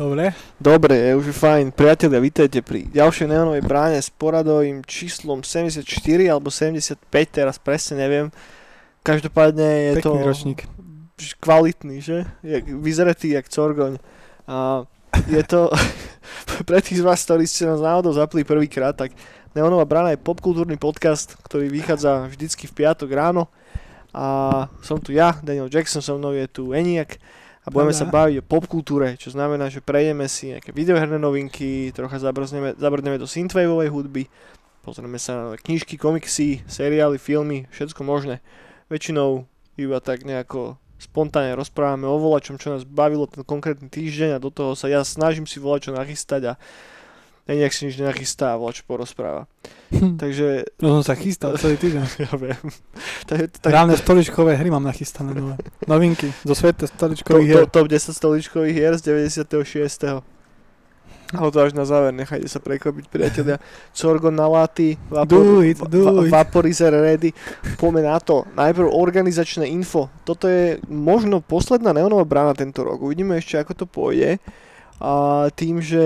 Dobre. Dobre, už je fajn. Priatelia, vítajte pri ďalšej neonovej bráne s poradovým číslom 74 alebo 75, teraz presne neviem. Každopádne je Pekný to ročník. kvalitný, že? Je vyzretý jak corgoň. A je to, pre tých z vás, ktorí ste nás náhodou zapli prvýkrát, tak Neonová brána je popkultúrny podcast, ktorý vychádza vždycky v piatok ráno. A som tu ja, Daniel Jackson, so mnou je tu Eniak a budeme sa baviť o popkultúre, čo znamená, že prejdeme si nejaké videoherné novinky, trocha zabrdneme do synthwaveovej hudby, pozrieme sa na knižky, komiksy, seriály, filmy, všetko možné. Väčšinou iba tak nejako spontánne rozprávame o volačom, čo nás bavilo ten konkrétny týždeň a do toho sa ja snažím si volačo nachystať a nejak si nič nenachystá a volač porozpráva. Takže, No som sa chystal celý týždeň. ja viem. tak, tak, Právne stoličkové hry mám nachystané nové. Novinky zo sveta to, stoličkových to, hier. top 10 stoličkových hier z 96. Ale to až na záver, nechajte sa prekvapiť, priatelia. Sorgon na it. Vaporizer ready. Poďme na to. Najprv organizačné info. Toto je možno posledná neonová brána tento rok. Uvidíme ešte, ako to pôjde. A tým, že...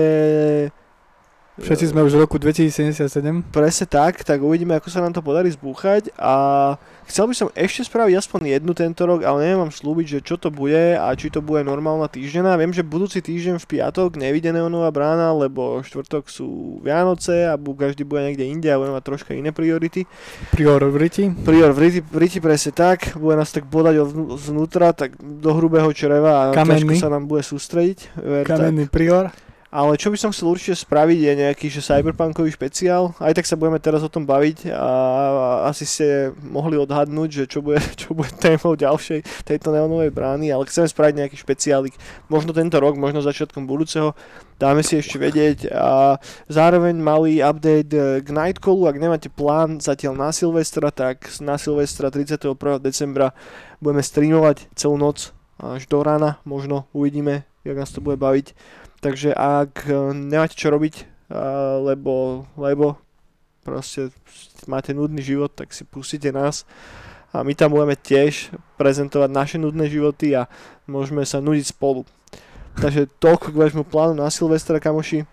Všetci sme už v roku 2077. Presne tak, tak uvidíme, ako sa nám to podarí zbúchať a chcel by som ešte spraviť aspoň jednu tento rok, ale neviem vám slúbiť, že čo to bude a či to bude normálna týždená. Viem, že budúci týždeň v piatok nevíde neonová brána, lebo štvrtok sú Vianoce a každý bude niekde inde a budeme mať troška iné priority. Priority. Prior v Riti, v Riti presne tak, bude nás tak bodať od- zvnútra, tak do hrubého čreva a Kamenný. sa nám bude sústrediť. Ver, tak. Kamenný prior. Ale čo by som chcel určite spraviť je nejaký že cyberpunkový špeciál. Aj tak sa budeme teraz o tom baviť a, asi ste mohli odhadnúť, že čo bude, čo bude témou ďalšej tejto neonovej brány, ale chceme spraviť nejaký špeciálik. Možno tento rok, možno začiatkom budúceho. Dáme si ešte vedieť. A zároveň malý update eh, k Nightcallu. Ak nemáte plán zatiaľ na Silvestra, tak na Silvestra 31. decembra budeme streamovať celú noc až do rána. Možno uvidíme, jak nás to bude baviť. Takže ak e, nemáte čo robiť, a, lebo, lebo proste máte nudný život, tak si pustíte nás a my tam budeme tiež prezentovať naše nudné životy a môžeme sa nudiť spolu. Takže toľko k vášmu plánu na Silvestra, kamoši.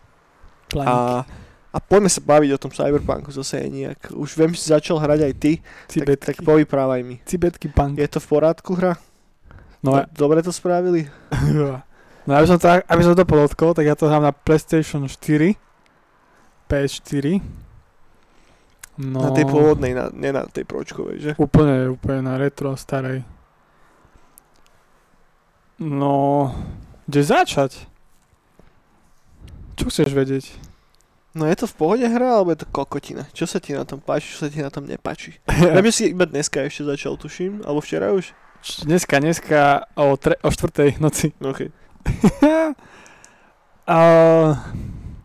Planík. A, a poďme sa baviť o tom Cyberpunku zase nejak. Už viem, že si začal hrať aj ty, tak, Cibetky. tak povyprávaj mi. Cibetky punk. Je to v porádku hra? No, Do- Dobre to spravili? no aby, som to, aby som to podotkol, tak ja to hrám na PlayStation 4. PS4. No, Na tej pôvodnej, na, nie na tej pročkovej, že? Úplne, úplne na retro starej. No, kde začať? Čo chceš vedieť? No je to v pohode hra, alebo je to kokotina? Čo sa ti na tom páči, čo sa ti na tom nepáči? Viem, že si iba dneska ešte začal, tuším, alebo včera už? Dneska, dneska o, tre, o štvrtej noci. OK. A,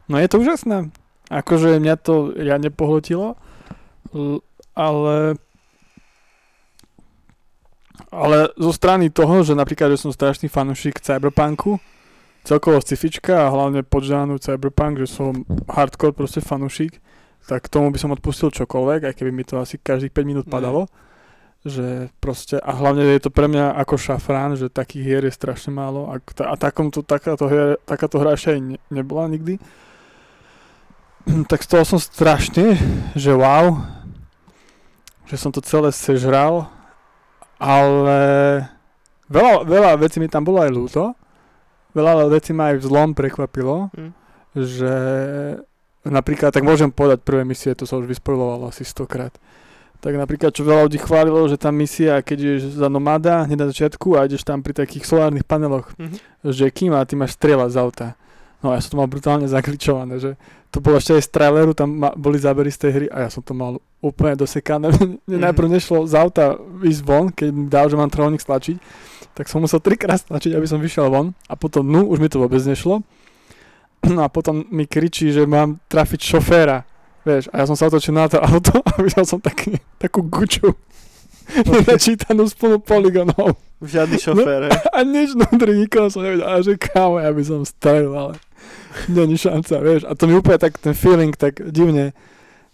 no je to úžasné. Akože mňa to riadne pohltilo, ale ale zo strany toho, že napríklad, že som strašný fanúšik cyberpunku, celkovo scifička a hlavne podžánu cyberpunk, že som hardcore proste fanúšik, tak tomu by som odpustil čokoľvek, aj keby mi to asi každých 5 minút No. padalo. Že proste, a hlavne je to pre mňa ako šafrán, že takých hier je strašne málo a, a takomto, takáto, hier, takáto hra ešte aj ne, nebola nikdy. tak z toho som strašne, že wow, že som to celé sežral, ale veľa, veľa vecí mi tam bolo aj ľúto, veľa vecí ma aj v zlom prekvapilo, Hm. že napríklad, tak môžem povedať prvé misie, to sa už vyspojovalo asi stokrát. Tak napríklad, čo veľa ľudí chválilo, že tá misia, keď ideš za nomada hneď na začiatku a ideš tam pri takých solárnych paneloch Mhm. s Jackiem a ty máš strieľať z auta. No a ja som to mal brutálne zakličované, že to bolo ešte aj z traileru, tam ma, boli zábery z tej hry a ja som to mal úplne dosekané. Mne Mhm. najprv nešlo z auta ísť von, keď mi dal, že mám trojnik stlačiť, tak som musel trikrát stlačiť, aby som vyšiel von a potom, no, už mi to vôbec nešlo. No a potom mi kričí, že mám trafiť šoféra. Vieš, a ja som sa otočil na to auto a videl som taký, takú guču. Nenačítanú spolu poligonov. Žiadny šofér, hej. A nič vnútri nikoho som nevedel. A že kámo, ja by som strelil, ale není šanca, vieš. A to mi úplne tak ten feeling tak divne,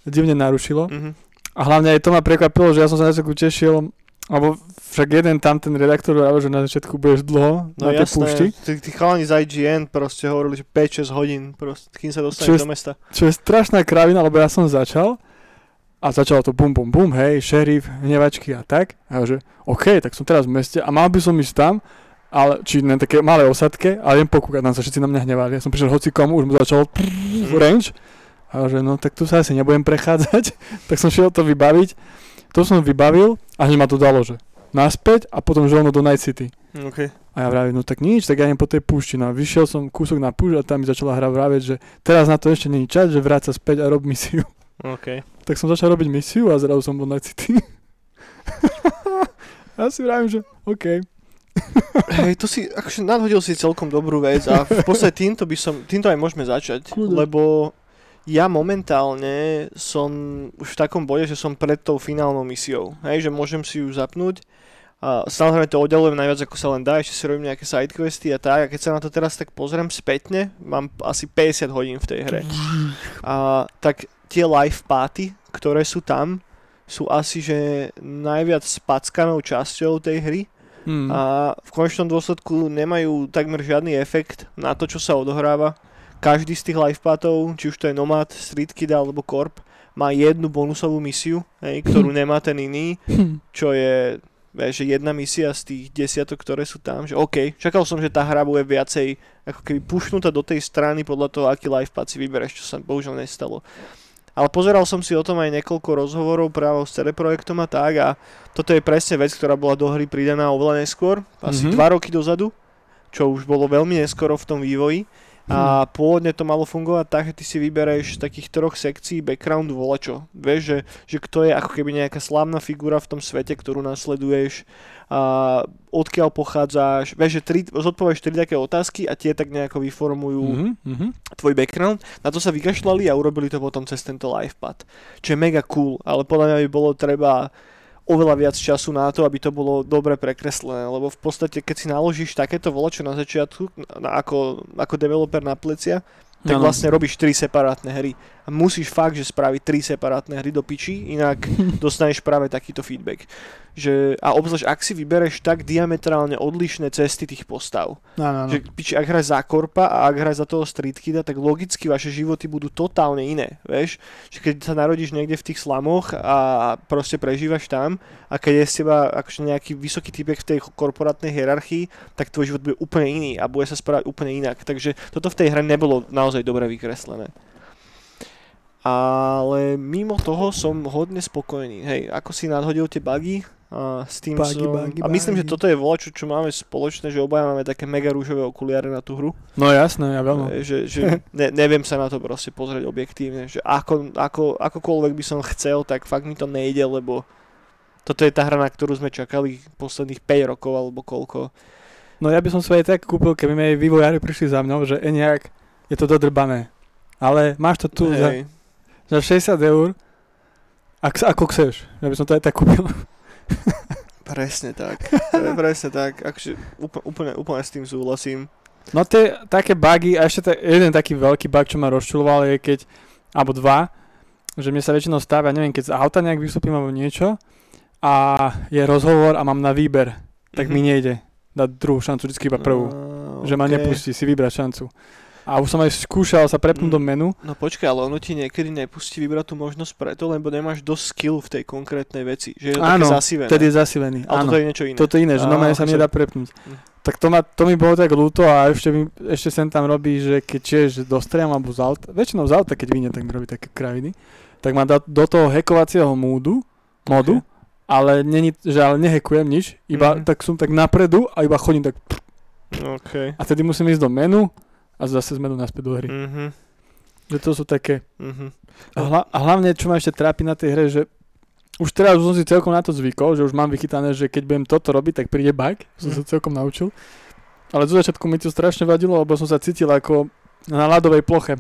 divne narušilo. Mhm. A hlavne aj to ma prekvapilo, že ja som sa na tešil, Lebo však jeden tam ten redaktor hovoril, že na začiatku budeš dlho No na tej jasné, púšti. tí, tí chalani z IGN proste hovorili, že 5-6 hodín proste, kým sa dostaneš do mesta. Čo je strašná kravina, lebo ja som začal a začalo to bum bum bum, hej, šerif, hnevačky a tak. A ja, že OK, tak som teraz v meste a mal by som ísť tam, ale, či na také malé osadke, ale jem pokúkať, tam sa všetci na mňa hnevali. Ja som prišiel hoci komu, už mu začal Mhm. range. A že no tak tu sa asi nebudem prechádzať, tak som šiel to vybaviť. To som vybavil a hneď ma to dalo, že naspäť a potom že ono do Night City. Okay. A ja vravím, no tak nič, tak ja idem po tej púšti. No vyšiel som kúsok na púšť a tam mi začala hra vraviť, že teraz na to ešte není čas, že vráť sa späť a rob misiu. OK. Tak som začal robiť misiu a zrazu som bol na City. ja si vravím, že OK. Hej, to si, akože nadhodil si celkom dobrú vec a v podstate týmto by som, týmto aj môžeme začať, Kľudne. lebo ja momentálne som už v takom bode, že som pred tou finálnou misiou, hej, že môžem si ju zapnúť a samozrejme to oddelujem najviac ako sa len dá, ešte si robím nejaké sidequesty a tak a keď sa na to teraz tak pozriem spätne, mám asi 50 hodín v tej hre a tak tie live party, ktoré sú tam, sú asi že najviac spackanou časťou tej hry Hmm. a v konečnom dôsledku nemajú takmer žiadny efekt na to, čo sa odohráva. Každý z tých lifepatov, či už to je Nomad, Street Kid alebo Corp, má jednu bonusovú misiu, hej, ktorú nemá ten iný, čo je vieš, že jedna misia z tých desiatok, ktoré sú tam, že OK, čakal som, že tá hra bude viacej ako keby pušnutá do tej strany podľa toho, aký lifepad si vybereš, čo sa bohužiaľ nestalo. Ale pozeral som si o tom aj niekoľko rozhovorov práve s CD Projektom a tak a toto je presne vec, ktorá bola do hry pridaná oveľa neskôr, asi Mhm. 2 roky dozadu, čo už bolo veľmi neskoro v tom vývoji. A pôvodne to malo fungovať tak, že ty si vybereš z takých troch sekcií backgroundu volačo. Vieš, že, že kto je ako keby nejaká slávna figura v tom svete, ktorú nasleduješ, a odkiaľ pochádzaš. Vieš, že tri, zodpovieš tri také otázky a tie tak nejako vyformujú Mhm, mhm. tvoj background. Na to sa vykašľali a urobili to potom cez tento livepad. Čo je mega cool, ale podľa mňa by bolo treba oveľa viac času na to, aby to bolo dobre prekreslené, lebo v podstate keď si naložíš takéto volačo na začiatku, na, ako, ako developer na plecia, tak Áno. vlastne robíš tri separátne hry. A musíš fakt, že spraviť tri separátne hry do piči, inak dostaneš práve takýto feedback. Že, a obzvlášť, ak si vybereš tak diametrálne odlišné cesty tých postav, Áno, áno. že piči, ak hráš za korpa a ak hráš za toho street kida, tak logicky vaše životy budú totálne iné, vieš? Že keď sa narodíš niekde v tých slamoch a proste prežívaš tam a keď je z teba akože nejaký vysoký typek v tej korporátnej hierarchii, tak tvoj život bude úplne iný a bude sa správať úplne inak. Takže toto v tej hre nebolo naozaj dobre vykreslené. Ale mimo toho som hodne spokojný. Hej, ako si nadhodil tie bugy, a s tým Buggy, som... buggy, a myslím, že buggy. toto je volačo, čo máme spoločné, že obaja máme také mega rúžové okuliare na tú hru. No jasné, ja veľmi. E, Že, že ne, neviem sa na to proste pozrieť objektívne. Že ako, ako, akokoľvek by som chcel, tak fakt mi to nejde, lebo toto je tá hra, na ktorú sme čakali posledných 5 rokov alebo koľko. No ja by som si aj tak kúpil, keby mi vývojári prišli za mnou, že nejak je to dodrbané. Ale máš to tu Hej. za 60 eur, ak, ako chceš. Ja by som to aj tak kúpil. Presne tak. To je presne tak. Akože úplne, úplne, s tým súhlasím. No tie také bugy, a ešte ta, jeden taký veľký bug, čo ma rozčuloval, je keď, alebo dva, že mne sa väčšinou stáva, neviem, keď z auta nejak vystúpim alebo niečo a je rozhovor a mám na výber, tak mi Mhm. nejde dať druhú šancu, vždy iba prvú. Á, Že ma nepustí si vybrať šancu. A už som aj skúšal sa prepnúť Mm. do menu. No počkaj, ale ono ti niekedy nepustí vybrať tú možnosť preto, lebo nemáš dosť skill v tej konkrétnej veci. Že je to Áno, také zasivené. Vtedy je zasivený. ale Áno. toto je niečo iné. Toto je iné, že normálne sa nedá prepnúť. Hm. Tak to, ma, to mi bolo tak ľúto a ešte, mi, ešte sem tam robí, že keď tiež dostriam alebo z auta, väčšinou z auta, keď vynie, tak mi robí také kraviny, tak ma dá do toho hackovacieho módu, modu, ale, není, že ale nehekujem nič, iba Mhm. tak som tak napredu a iba chodím tak OK. a tedy musím ísť do menu a zase z menu naspäť do hry. Mhm. Že to sú také, Mhm. a, hla, a hlavne čo ma ešte trápi na tej hre, že už teraz som si celkom na to zvykol, že už mám vychytané, že keď budem toto robiť, tak príde bug, som sa Mhm. celkom naučil. Ale zo začiatku mi to strašne vadilo, lebo som sa cítil ako na ľadovej ploche.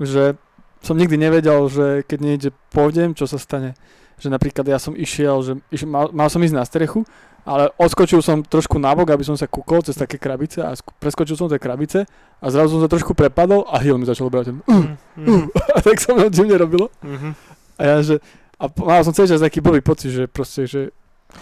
Že som nikdy nevedel, že keď niekde pôjdem, čo sa stane. Že napríklad ja som išiel, že iš, mal, mal som ísť na strechu, ale odskočil som trošku nabok, aby som sa kúkol cez také krabice a sk- preskočil som tie krabice a zrazu som sa trošku prepadol a heel mi začal brať. Uh, Mhm. uh, a tak sa mnou divne robilo. Mhm. A ja, že, a mal som celý čas taký blbý pocit, že proste, že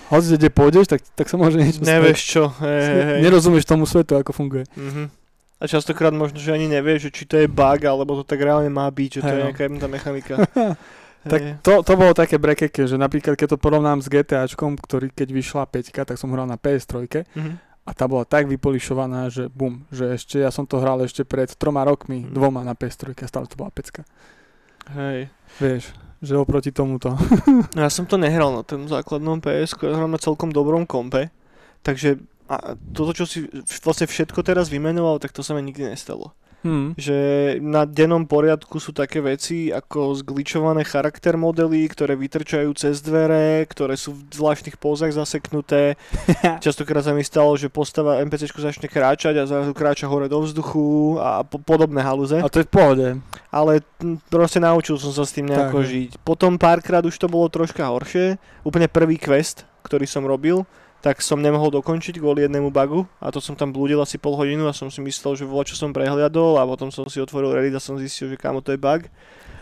Hoď, kde pôjdeš, tak, tak sa môže niečo Nevieš čo, hej, hej, stať. Nerozumieš tomu svetu, ako funguje. Mhm. A častokrát možno, že ani nevieš, že či to je bug, alebo to tak reálne má byť, že to Hej, je no. nejaká jedna mechanika. Tak to, to bolo také brekeke, že napríklad keď to porovnám s GTAčkom, ktorý keď vyšla 5, tak som hral na PS3 Mhm. a tá bola tak vypolišovaná, že bum, že ešte ja som to hral ešte pred troma rokmi, Mhm. dvoma na PS3 a stále to bola pecka. Hej. Vieš, že oproti tomuto. No ja som to nehral na tom základnom PS, ja hral na celkom dobrom kompe, takže a toto, čo si vlastne všetko teraz vymenoval, tak to sa mi nikdy nestalo. Hmm. Že na dennom poriadku sú také veci ako zgličované charakter modely, ktoré vytrčajú cez dvere, ktoré sú v zvláštnych pózach zaseknuté. Častokrát sa mi stalo, že postava NPCčku začne kráčať a zrazu kráča hore do vzduchu a po- podobné halúze. A to je v pohode. Ale proste naučil som sa s tým nejako Tak, žiť. Potom párkrát už to bolo troška horšie. Úplne prvý quest, ktorý som robil, tak som nemohol dokončiť kvôli jednému bugu a to som tam blúdil asi pol hodinu a som si myslel, že voľa čo som prehliadol a potom som si otvoril Reddit a som zistil, že kámo to je bug.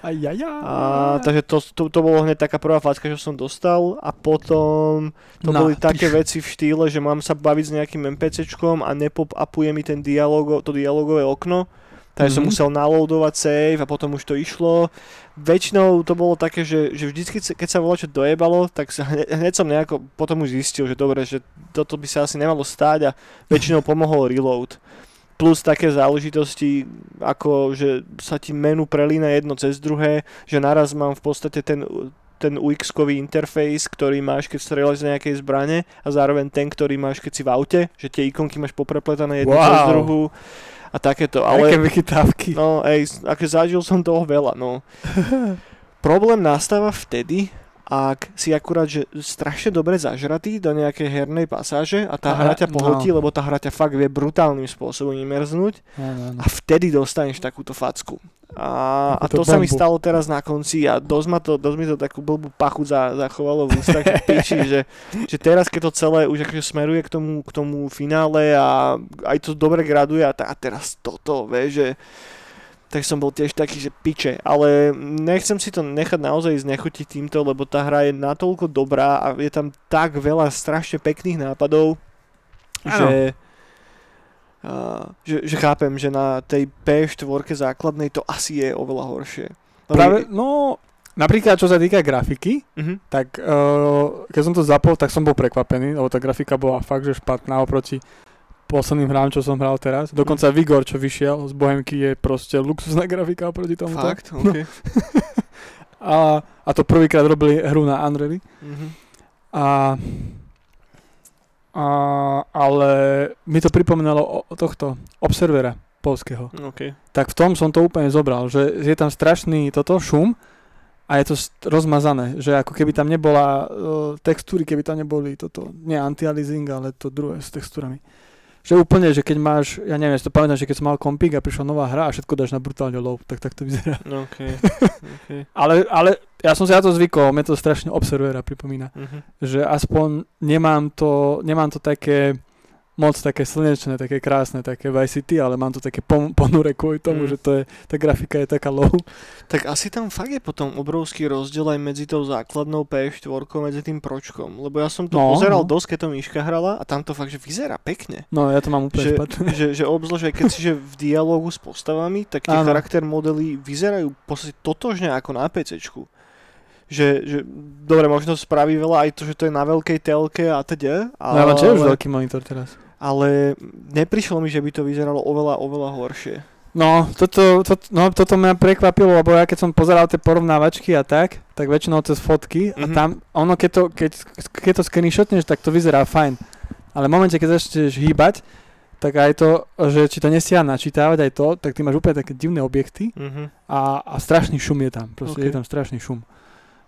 Ajaja. A, takže to, to, to bolo hneď taká prvá facka, čo som dostal a potom to No, boli také ty- veci v štýle, že mám sa baviť s nejakým NPCčkom a nepop-upuje mi ten dialogo, to dialogové okno, takže som Mhm. musel naloadovať save a potom už to išlo. Väčšinou to bolo také, že, že vždycky, keď sa volá čo dojebalo, tak sa hneď, hneď som nejako potom už zistil, že dobre, že toto by sa asi nemalo stáť a väčšinou pomohol reload. Plus také záležitosti, ako že sa ti menu prelína jedno cez druhé, že naraz mám v podstate ten ten UX-kový interfejs, ktorý máš, keď strieľaš z nejakej zbrane a zároveň ten, ktorý máš, keď si v aute, že tie ikonky máš poprepletané jednu Wow. cez druhú a takéto. Ale... Aké vychytávky. No, ej, aké zažil som toho veľa, no. Problém nastáva vtedy, ak si akurát, že strašne dobre zažratý do nejakej hernej pasáže a tá Aha, hra ťa pohltí, no. lebo tá hra ťa fakt vie brutálnym spôsobom imerznúť Áno, áno. a vtedy dostaneš takúto facku. A, a to Takúto sa mi stalo teraz na konci a dosť, ma to, dosť mi to takú blbú pachu za, zachovalo v ústach, že piči, že, že teraz keď to celé už akože smeruje k tomu, k tomu finále a aj to dobre graduje a, ta, a teraz toto, vieš, že tak som bol tiež taký, že piče, ale nechcem si to nechať naozaj znechutiť týmto, lebo tá hra je natoľko dobrá a je tam tak veľa strašne pekných nápadov, že, a, že, že chápem, že na tej P4 základnej to asi je oveľa horšie. Práve, no, napríklad čo sa týka grafiky, Mhm. tak uh, keď som to zapol, tak som bol prekvapený, lebo tá grafika bola fakt, že špatná oproti posledným hrám, čo som hral teraz. Dokonca Vigor, čo vyšiel z Bohemky, je proste luxusná grafika oproti tomu. Fakt? Okay. A, a to prvýkrát robili hru na Unreal. Mhm. A, a, ale mi to pripomínalo o, o tohto Observera polského. Okay. Tak v tom som to úplne zobral, že je tam strašný toto šum a je to st- rozmazané, že ako keby tam nebola uh, textúry, keby tam neboli toto, nie anti-aliasing, ale to druhé s textúrami. Že úplne, že keď máš, ja neviem, si to pamätám, že keď som mal kompík a prišla nová hra a všetko dáš na brutálne low, tak tak to vyzerá. Okay. okay. Ale, ale ja som si na to zvykol, mne to strašne Observera pripomína. Mhm. že aspoň nemám to, nemám to také moc také slnečné, také krásne, také Vice City, ale mám to také pon- ponure kvôli tomu, Mm. že to je, tá grafika je taká low. Tak asi tam fakt je potom obrovský rozdiel aj medzi tou základnou P4 medzi tým pročkom. Lebo ja som to No, pozeral no. dosť, keď to Miška hrala a tam to fakt, že vyzerá pekne. No ja to mám úplne Že, špatné. že, že obzvlášť keď si že v dialogu s postavami, tak tie Áno. charakter modely vyzerajú v podstate totožne ako na PCčku. Že, že, dobre, možno spraví veľa aj to, že to je na veľkej telke a teda, No ja mám tiež ale, veľký monitor teraz. Ale neprišlo mi, že by to vyzeralo oveľa, oveľa horšie. No, toto, to, no, toto mňa prekvapilo, lebo ja keď som pozeral tie porovnávačky a tak, tak väčšinou cez fotky a Mhm. tam, ono keď to, keď, keď to screenshotneš, tak to vyzerá fajn. Ale v momente, keď začneš hýbať, tak aj to, že či to nesia načítavať aj to, tak ty máš úplne také divné objekty Mhm. a, a strašný šum je tam. Proste Ok. je tam strašný šum.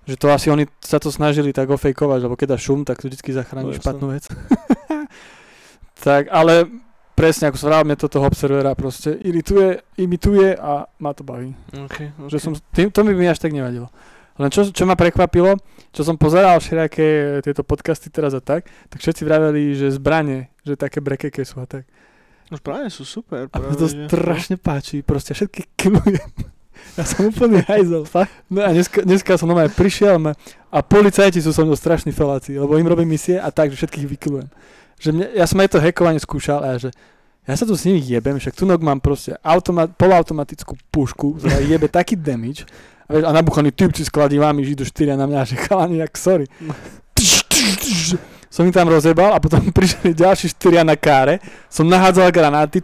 Že to asi oni sa to snažili tak ofejkovať, lebo keď dáš šum, tak to vždy zachráni No, špatnú vec. tak, ale presne ako som vravel, mne to toho observera proste irituje, imituje a ma to baví. Okay, okay. Že som, tým, to by mi až tak nevadilo. Len čo, čo ma prekvapilo, čo som pozeral všelijaké tieto podcasty teraz a tak, tak všetci vraveli, že zbranie, že také brekeke sú a tak. No práve sú super. A Práve, to že- strašne páči, proste všetky kiluje. Ja som úplný hajzel. No a dneska, dneska som normálne prišiel a policajti sú so mnou strašní feláci, lebo im robím misie a tak, že všetkých vykilujem. Že mne, ja som aj to hackovanie skúšal a že ja sa tu s nimi jebem, však tu mám proste automat, polautomatickú pušku, ktorá jebe taký damage a, vieš, a nabuchaný typci s kladivami do štyria na mňa, že chalani, jak sorry. Som im tam rozebal a potom prišli ďalší štyria na káre, som nahádzal granáty,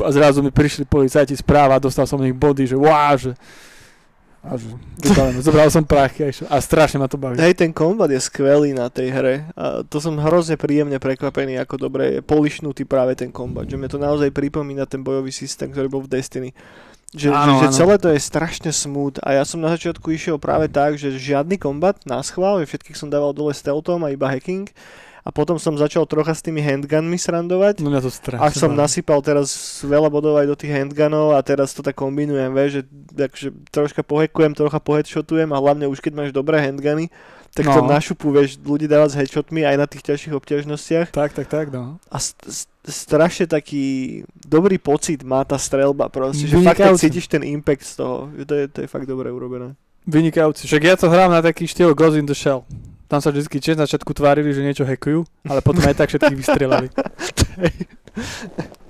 a zrazu mi prišli policajti správa a dostal som od nich body, že wow, že a že, zobral som prachy a, a strašne ma to baví. Hej, ten kombat je skvelý na tej hre. A to som hrozne príjemne prekvapený, ako dobre je polišnutý práve ten kombat. Že mi to naozaj pripomína ten bojový systém, ktorý bol v Destiny. Že, áno, že, že celé to je strašne smooth a ja som na začiatku išiel práve tak, že žiadny kombat na schvál, že všetkých som dával dole stealthom a iba hacking a potom som začal trocha s tými handgunmi srandovať. No mňa to strašne. A som nasypal teraz veľa bodov aj do tých handgunov a teraz to tak kombinujem, vieš, že akože troška pohekujem, trocha poheadshotujem a hlavne už keď máš dobré handguny, tak no. to našupu, vieš, ľudí dávať s headshotmi aj na tých ťažších obťažnostiach. Tak, tak, tak, no. A st- st- strašne taký dobrý pocit má tá strelba proste, že fakt tak cítiš ten impact z toho, to je, to je fakt dobre urobené. Vynikajúci, však ja to hrám na taký štýl Ghost in the Shell. Tam sa vždy tiež na začiatku tvárili, že niečo hackujú, ale potom aj tak všetkých vystrelali.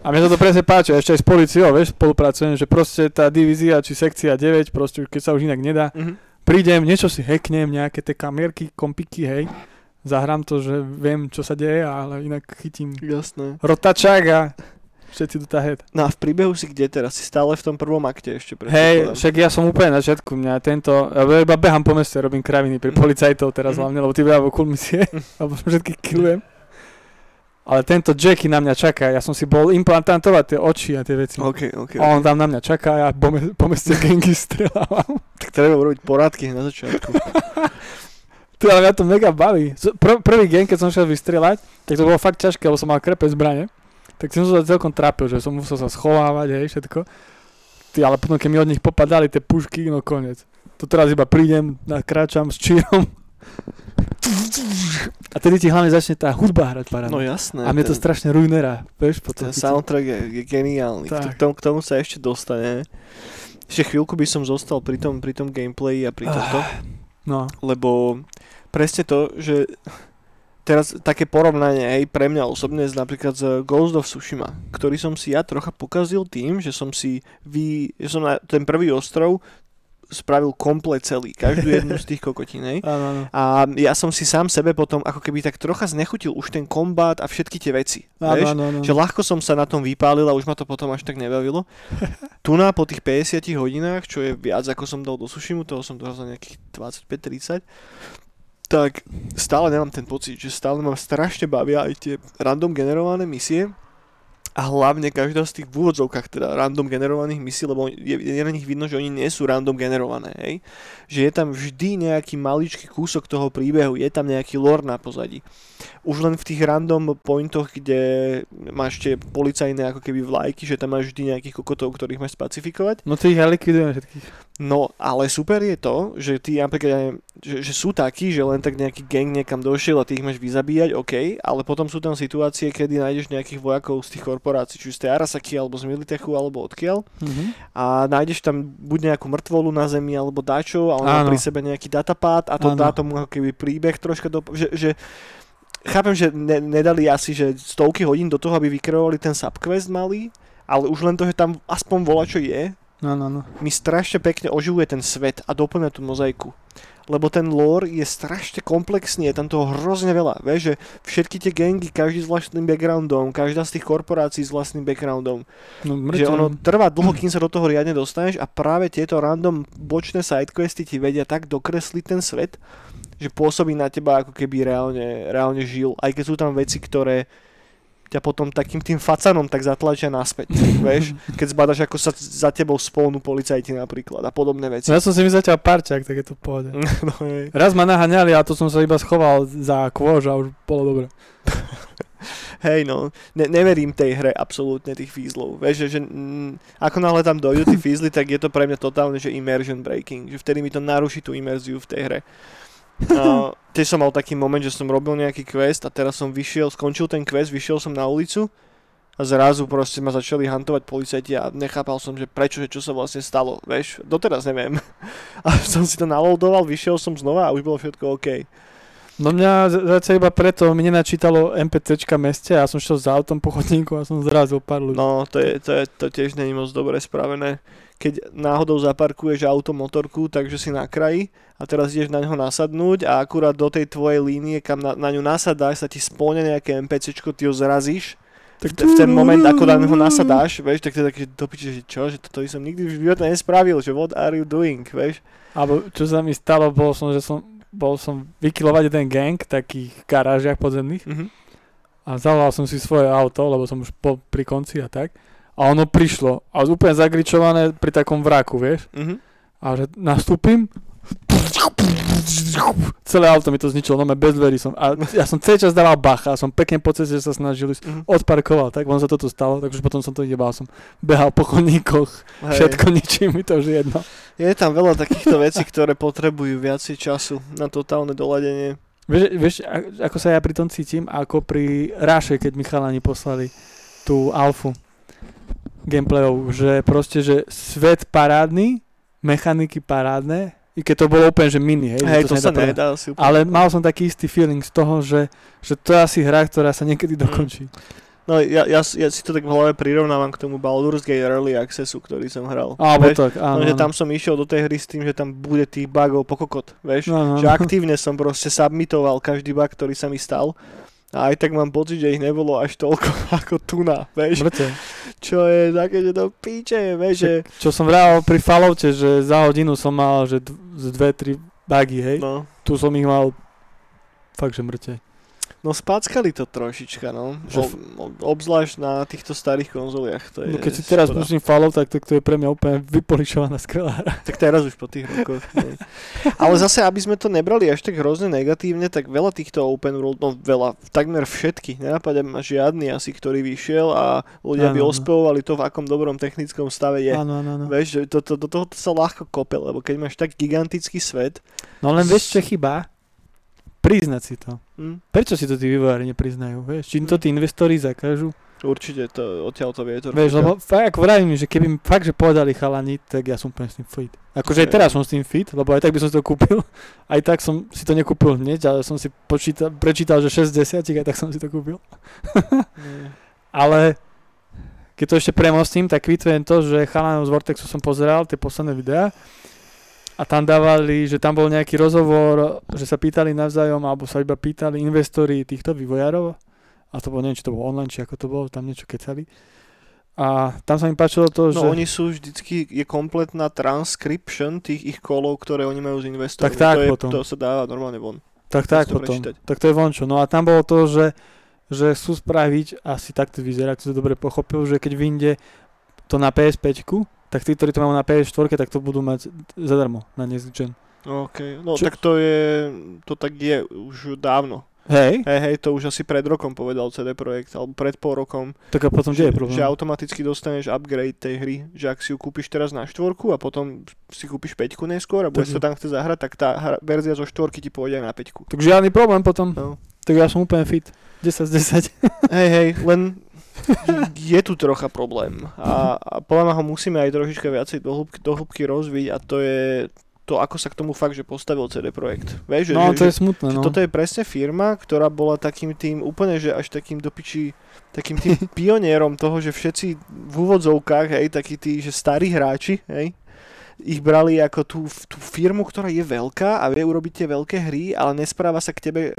A mne to presne páči, ešte aj s policiou, vieš, spolupracujem, že proste tá divízia či sekcia 9, proste keď sa už inak nedá, mm-hmm. prídem, niečo si hacknem, nejaké tie kamierky, kompiky, hej, zahrám to, že viem, čo sa deje, ale inak chytím Jasné. rotačák a všetci do head. No a v príbehu si kde teraz? Si stále v tom prvom akte ešte? Hej, však ja som úplne na začiatku, mňa tento, ja iba behám po meste, robím kraviny pri mhm. policajtov teraz mm-hmm. hlavne, lebo ty behám cool misie, lebo všetkých killujem. Ale tento Jackie na mňa čaká, ja som si bol implantantovať tie oči a tie veci. Okay, okay, on okay. tam na mňa čaká a ja po, me- po meste gengy strelávam. tak treba urobiť porádky na začiatku. Ty, ale mňa to mega baví. Pr- prvý gen, keď som šiel vystrelať, tak to bolo fakt ťažké, lebo som mal krepe zbrane tak som sa celkom trápil, že som musel sa schovávať, hej, všetko. Ty, ale potom, keď mi od nich popadali tie pušky, no konec. To teraz iba prídem, nakráčam s čírom. A tedy ti hlavne začne tá hudba hrať parádne. No jasné. A mne to strašne ruinera, vieš, potom. Ten soundtrack je, je geniálny. K tomu, k tomu sa ešte dostane. Ešte chvíľku by som zostal pri tom, pri tom gameplay a pri tomto. No. Lebo presne to, že teraz také porovnanie aj pre mňa osobne z napríklad z Ghost of Tsushima, ktorý som si ja trocha pokazil tým, že som si vy, že som na ten prvý ostrov spravil komplet celý, každú jednu z tých kokotín. A ja som si sám sebe potom ako keby tak trocha znechutil už ten kombát a všetky tie veci. Ano, vieš? Ano, ano. Že ľahko som sa na tom vypálil a už ma to potom až tak nebavilo. tu na po tých 50 hodinách, čo je viac ako som dal do Sushimu, toho som dohral za nejakých 25-30, tak stále nemám ten pocit, že stále mám strašne bavia aj tie random generované misie a hlavne každá z tých v úvodzovkách teda random generovaných misií, lebo je, je na nich vidno, že oni nie sú random generované, hej? Že je tam vždy nejaký maličký kúsok toho príbehu, je tam nejaký lore na pozadí. Už len v tých random pointoch, kde máš tie policajné ako keby vlajky, že tam máš vždy nejakých kokotov, ktorých máš spacifikovať. No to ich ja likvidujem všetkých. No, ale super je to, že ty napríklad, že, že sú takí, že len tak nejaký gang niekam došiel a ty ich máš vyzabíjať, OK, ale potom sú tam situácie, kedy nájdeš nejakých vojakov z tých korporácií, či z tej Arasaki, alebo z Militechu, alebo odkiaľ mm-hmm. a nájdeš tam buď nejakú mŕtvolu na zemi, alebo dačo a on má pri sebe nejaký datapad a to Áno. dá tomu ako keby príbeh troška do... Že, že, chápem, že ne, nedali asi že stovky hodín do toho, aby vykreovali ten subquest malý, ale už len to, že tam aspoň vola, čo je, No, no, no. Mi strašne pekne oživuje ten svet a doplňa tú mozaiku. Lebo ten lore je strašne komplexný, je tam toho hrozne veľa. Vieš, že všetky tie gangy, každý s vlastným backgroundom, každá z tých korporácií s vlastným backgroundom. No, že ono trvá dlho, kým sa do toho riadne dostaneš a práve tieto random bočné sidequesty ti vedia tak dokresliť ten svet, že pôsobí na teba ako keby reálne, reálne žil. Aj keď sú tam veci, ktoré ťa potom takým tým facanom tak zatlačia naspäť, vieš, keď zbadaš, ako sa za tebou spolnú policajti napríklad a podobné veci. No ja som si myslel ťa parťák, tak je to v pohode. no, Raz ma naháňali a to som sa iba schoval za kôž a už bolo dobre. Hej no, ne, neverím tej hre absolútne tých fízlov. Vieš, že, že mm, ako náhle tam dojdu tí fízly, tak je to pre mňa totálne, že immersion breaking, že vtedy mi to naruší tú imerziu v tej hre. Uh, tiež som mal taký moment, že som robil nejaký quest a teraz som vyšiel, skončil ten quest, vyšiel som na ulicu a a zrazu proste ma začali hantovať policajti a nechápal som, že prečo, že čo sa vlastne stalo, vieš, doteraz neviem. A som si to naloadoval, vyšiel som znova a už bolo všetko OK. No mňa zase iba preto mi nenačítalo MPCčka meste a ja som šiel za autom po chodníku a som zrazil pár ľudí. No, to, je, to, je, to tiež není moc dobre spravené. Keď náhodou zaparkuješ auto, motorku, takže si na kraji a teraz ideš na ňo nasadnúť a akurát do tej tvojej línie, kam na, na ňu nasadáš, sa ti spolne nejaké MPCčko, ty ho zrazíš tak v ten moment, ako na neho nasadáš, vieš, tak to je taký, že dopiče, že čo, že toto som nikdy v živote nespravil, že what are you doing, vieš. Alebo čo sa mi stalo, bol som, že som, bol som vykilovať jeden gang v takých garážiach podzemných Mhm. a zavolal som si svoje auto, lebo som už po, pri konci a tak. A ono prišlo a úplne zagričované pri takom vraku, vieš. Mhm. A že nastúpim, celé auto mi to zničilo, no bez dverí som. A ja som celý čas dával bacha, som pekne po ceste sa snažil Mhm. odparkoval, tak on sa toto stalo, takže potom som to jebal, som behal po chodníkoch, Hej. všetko ničí mi to už jedno. Je tam veľa takýchto vecí, ktoré potrebujú viacej času na totálne doladenie. Vieš, vieš, ako sa ja pri tom cítim, ako pri Ráše, keď mi chalani poslali tú alfu gameplayovú, že proste, že svet parádny, mechaniky parádne, i keď to bolo úplne, že mini, hej, Hej, to, nedá sa nedá si úplne. Ale mal som taký istý feeling z toho, že, že to je asi hra, ktorá sa niekedy dokončí. No ja, ja, ja si to tak v hlave prirovnávam k tomu Baldur's Gate Early Accessu, ktorý som hral. Vieš, tak, áno. No, že áno. tam som išiel do tej hry s tým, že tam bude tých bugov pokokot, vieš? No, no, Že aktívne som proste submitoval každý bug, ktorý sa mi stal. A aj tak mám pocit, že ich nebolo až toľko ako tuna, vieš? Mŕte. Čo je také, že to píče, vieš, že... Čo som vral pri Falloute, že za hodinu som mal, že dve, tri bugy, hej. No, Tu som ich mal fakt, že mŕte. No spackali to trošička, no. Že ob, obzvlášť na týchto starých konzoliach, to je No keď si teraz pustím Fallout, tak to, to je pre mňa úplne vypolišovaná skvelá. Tak teraz už po tých rokoch. No. Ale zase, aby sme to nebrali až tak hrozne negatívne, tak veľa týchto open world, no veľa, takmer všetky, nenapadá ma žiadny asi, ktorý vyšiel a ľudia by Áno, áno. ospevovali to, v akom dobrom technickom stave je. Áno, áno, áno. Vieš, že to, to, do toho sa ľahko kope, lebo keď máš tak gigantický svet, No len vieš, čo chýba? Priznať si to. hm, Prečo si to tí vývojári nepriznajú, vieš? Či im to tí investori zakážu? určite to, odtiaľ to vietor. Vieš, lebo fakt, ako vravím, že keby mi fakt, že povedali chalani, tak ja som úplne s tým fit. Akože aj teraz som s tým fit, lebo aj tak by som si to kúpil. Aj tak som si to nekúpil hneď, ale som si počítal, prečítal, že 60, aj tak som si to kúpil. Ale keď to ešte premostím, tak kvitujem to, že chalanov z Vortexu som pozeral tie posledné videá a tam dávali, že tam bol nejaký rozhovor, že sa pýtali navzájom, alebo sa iba pýtali investori týchto vývojárov a to bolo, neviem, či to bolo online, či ako to bolo, tam niečo kecali. A tam sa mi páčilo to, že... No oni sú vždycky, je kompletná transcription tých ich kolov, ktoré oni majú z investorov. Tak, tak, to, je, potom. to sa dáva normálne von. Tak, tak, to potom. prečítať. Tak to je vončo. No a tam bolo to, že, že sú spraviť, asi takto vyzerá, ak to dobre pochopil, že keď vyjde to na PS5, tak tí, ktorí to majú na PS4, tak to budú mať zadarmo na Next Gen. OK, no Čo- tak to je, to tak je už dávno. Hej, Hej, hej, to už asi pred rokom povedal CD Projekt, alebo pred pol rokom, tak a potom že, je problém? že automaticky dostaneš upgrade tej hry, že ak si ju kúpiš teraz na štvorku a potom si kúpiš peťku neskôr a budeš sa tam chce zahrať, tak tá hra, verzia zo štvorky ti pôjde aj na peťku. Tak žiadny problém potom. No. Tak ja som úplne fit. 10 z 10. Hej, hej, len je tu trocha problém a, a podľa mňa ho musíme aj trošička viacej do hĺbky, do hĺbky rozviť a to je to, ako sa k tomu fakt, že postavil CD Projekt. Vieš, že, No že, to že, je smutné, že no. toto je presne firma, ktorá bola takým tým úplne, že až takým do piči, takým tým pionierom toho, že všetci v úvodzovkách, hej, takí tí, že starí hráči, hej, ich brali ako tú, tú firmu, ktorá je veľká a vie urobiť tie veľké hry, ale nespráva sa k tebe e,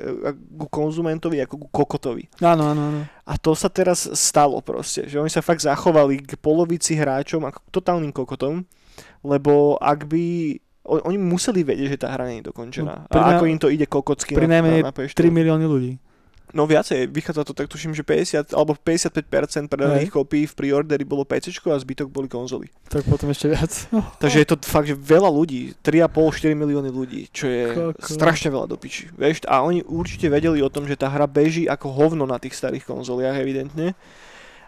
ku konzumentovi ako ku kokotovi. Áno, áno, áno. A to sa teraz stalo proste, že oni sa fakt zachovali k polovici hráčom ako k totálnym kokotom, lebo ak by... Oni museli vedieť, že tá hra nie je dokončená. No, pri a ako im to ide kokocky pri na, najmenej na, na PS4. 3 milióny ľudí. No viacej, vychádza to tak, tuším, že 50 alebo 55% predaných kopií v preorderi bolo PC a zbytok boli konzoly. Tak potom ešte viac. Takže je to fakt, že veľa ľudí, 3,5-4 milióny ľudí, čo je Koko. strašne veľa do piči. Vieš, a oni určite vedeli o tom, že tá hra beží ako hovno na tých starých konzoliach, evidentne.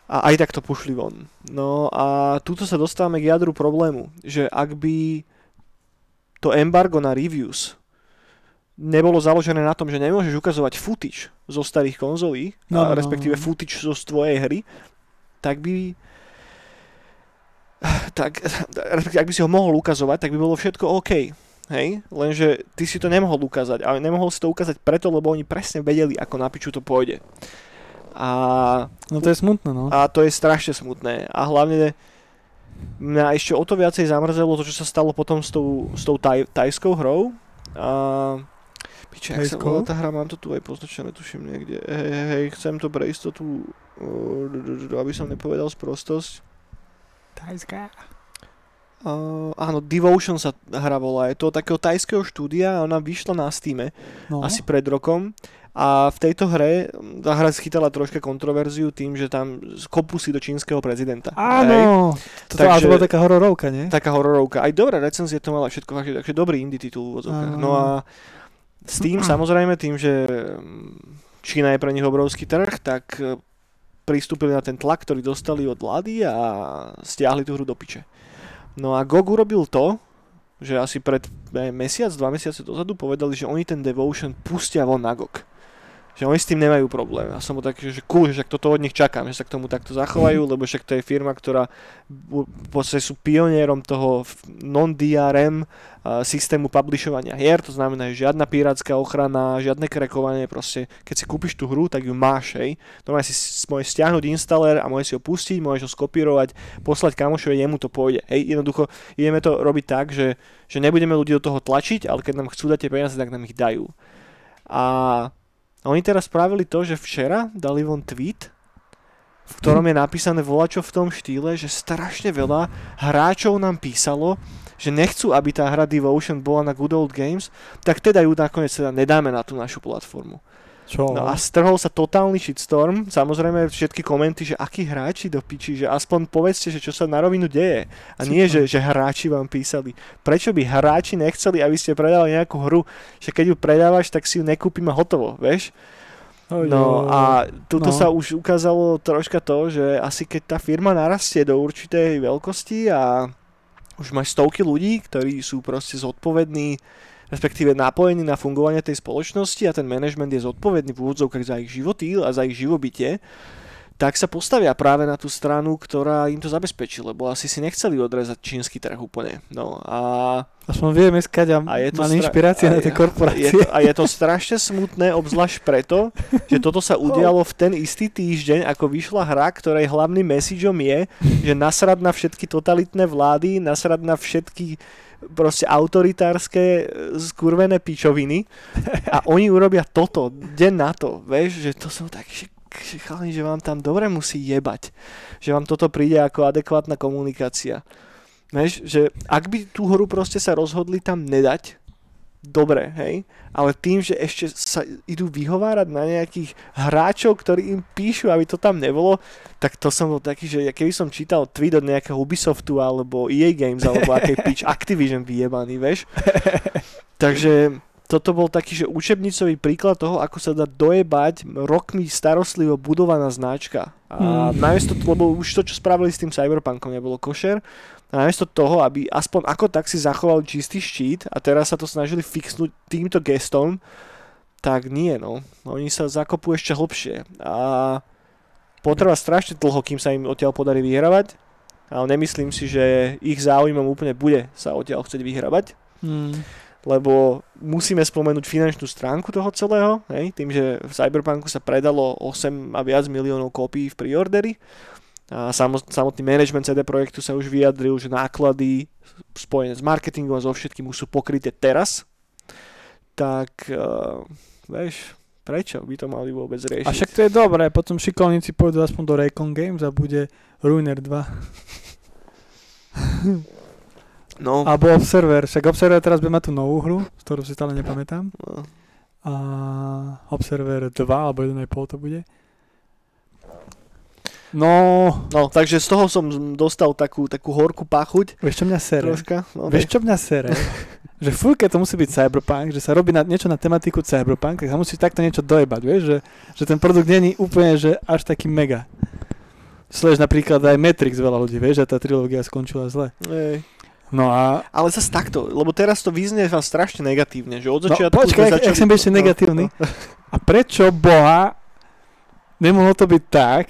A aj tak to pušli von. No a tuto sa dostávame k jadru problému, že ak by to embargo na reviews nebolo založené na tom, že nemôžeš ukazovať footage zo starých konzolí, No, a no, respektíve no. footage zo tvojej hry, tak by tak, ak by si ho mohol ukazovať, tak by bolo všetko OK. Hej? Lenže ty si to nemohol ukázať. Ale nemohol si to ukázať preto, lebo oni presne vedeli, ako na piču to pôjde. A, No to je smutné, no. a to je strašne smutné. A hlavne mňa ešte o to viacej zamrzelo to, čo sa stalo potom s tou, s tou taj, tajskou hrou. A, piče, jak sa volá tá hra, mám to tu aj poznačené, tuším niekde. Hej, hej, chcem to pre istotu, aby som nepovedal sprostosť. Tajská. Uh, áno, Devotion sa hra volá. Je to od takého tajského štúdia a ona vyšla na Steam No. asi pred rokom. A v tejto hre, tá hra schytala troška kontroverziu tým, že tam kopú si do čínskeho prezidenta. Áno, to, takže, to bola taká hororovka, nie? Taká hororovka. Aj dobré recenzie to mala všetko, takže, dobrý indie titul v. No a s tým samozrejme, tým, že mm, Čína je pre nich obrovský trh, tak e, pristúpili na ten tlak, ktorý dostali od vlády a stiahli tú hru do piče. No a GOG urobil to, že asi pred mesiac, dva mesiace dozadu povedali, že oni ten Devotion pustia von na GOG. Že oni s tým nemajú problém. Ja som bol taký, že cool, že toto od nich čakám, že sa k tomu takto zachovajú, lebo však to je firma, ktorá v podstate sú pionierom toho non-DRM a, systému publishovania hier, to znamená, že žiadna pirátska ochrana, žiadne krekovanie, proste keď si kúpiš tú hru, tak ju máš, hej. Normálne si môžeš stiahnuť installer a môžeš si ho pustiť, môžeš ho skopírovať, poslať kamošovi, jemu to pôjde. Hej, jednoducho ideme to robiť tak, že, že nebudeme ľudí do toho tlačiť, ale keď nám chcú dať tie peniaze, tak nám ich dajú. A oni teraz spravili to, že včera dali von tweet, v ktorom je napísané volačo v tom štýle, že strašne veľa hráčov nám písalo, že nechcú, aby tá hra Devotion bola na Good Old Games, tak teda ju nakoniec teda nedáme na tú našu platformu. Čo? No a strhol sa totálny shitstorm, samozrejme všetky komenty, že akí hráči do piči, že aspoň povedzte, že čo sa na rovinu deje. A nie, že, že hráči vám písali. Prečo by hráči nechceli, aby ste predali nejakú hru, že keď ju predávaš, tak si ju nekúpim a hotovo, vieš? No a tuto No. sa už ukázalo troška to, že asi keď tá firma narastie do určitej veľkosti a už máš stovky ľudí, ktorí sú proste zodpovední, respektíve napojení na fungovanie tej spoločnosti a ten management je zodpovedný v úvodzovkách za ich životy a za ich živobytie, tak sa postavia práve na tú stranu, ktorá im to zabezpečí, lebo asi si nechceli odrezať čínsky trh úplne. No a Aspoň vieme skať a, A je to mali stra- inšpirácie a na tie korporácie. je to, a je to strašne smutné, obzvlášť preto, že toto sa udialo v ten istý týždeň, ako vyšla hra, ktorej hlavným messageom je, že nasrad na všetky totalitné vlády, nasrad na všetky proste autoritárske e, skurvené pičoviny a oni urobia toto, deň na to, vieš, že to som tak, že, že chalani, že vám tam dobre musí jebať, že vám toto príde ako adekvátna komunikácia. Vieš, že ak by tú hru proste sa rozhodli tam nedať, dobre, hej, ale tým, že ešte sa idú vyhovárať na nejakých hráčov, ktorí im píšu, aby to tam nebolo, tak to som bol taký, že keby som čítal tweet od nejakého Ubisoftu alebo EA Games alebo akej pitch Activision vyjebaný, vieš. Takže toto bol taký, že učebnicový príklad toho, ako sa dá dojebať rokmi starostlivo budovaná značka. A Hmm. namiesto, lebo už to, čo spravili s tým Cyberpunkom, nebolo košer, namiesto toho, aby aspoň ako tak si zachovali čistý štít a teraz sa to snažili fixnúť týmto gestom, tak nie, no. Oni sa zakopú ešte hlbšie. A potrvá strašne dlho, kým sa im odtiaľ podarí vyhrávať, ale nemyslím si, že ich záujmom úplne bude sa odtiaľ chcieť vyhrávať Hmm. lebo musíme spomenúť finančnú stránku toho celého, hej, tým, že v Cyberpunku sa predalo 8 a viac miliónov kópií v preorderi samotný management CD Projektu sa už vyjadril, že náklady spojené s marketingom a so všetkým už sú pokryté teraz, tak uh, vieš, prečo by to mali vôbec riešiť? A však to je dobré, potom šikovníci pôjdu aspoň do Raycon Games a bude Ruiner 2. no, Alebo Observer, však Observer teraz bude mať tú novú hru, z ktorú si stále nepamätám. no, A Observer 2, alebo 1,5 to bude. No, no, takže z toho som dostal takú, takú horkú pachuť vieš čo mňa sere? troška. No, Vieš čo mňa sere? že furt, keď to musí byť cyberpunk, že sa robí na, niečo na tematiku cyberpunk, tak sa musí takto niečo dojebať, vieš, že, že ten produkt není úplne, že až taký mega. Sleduješ napríklad aj Matrix veľa ľudí, vieš, že tá trilógia skončila zle. Ej. No a... Ale zase takto, lebo teraz to vyznieva strašne negatívne, že od No, začiatku počkaj, sme jak, jak som ešte no, negatívny. no. A prečo Boha nemohlo to byť tak,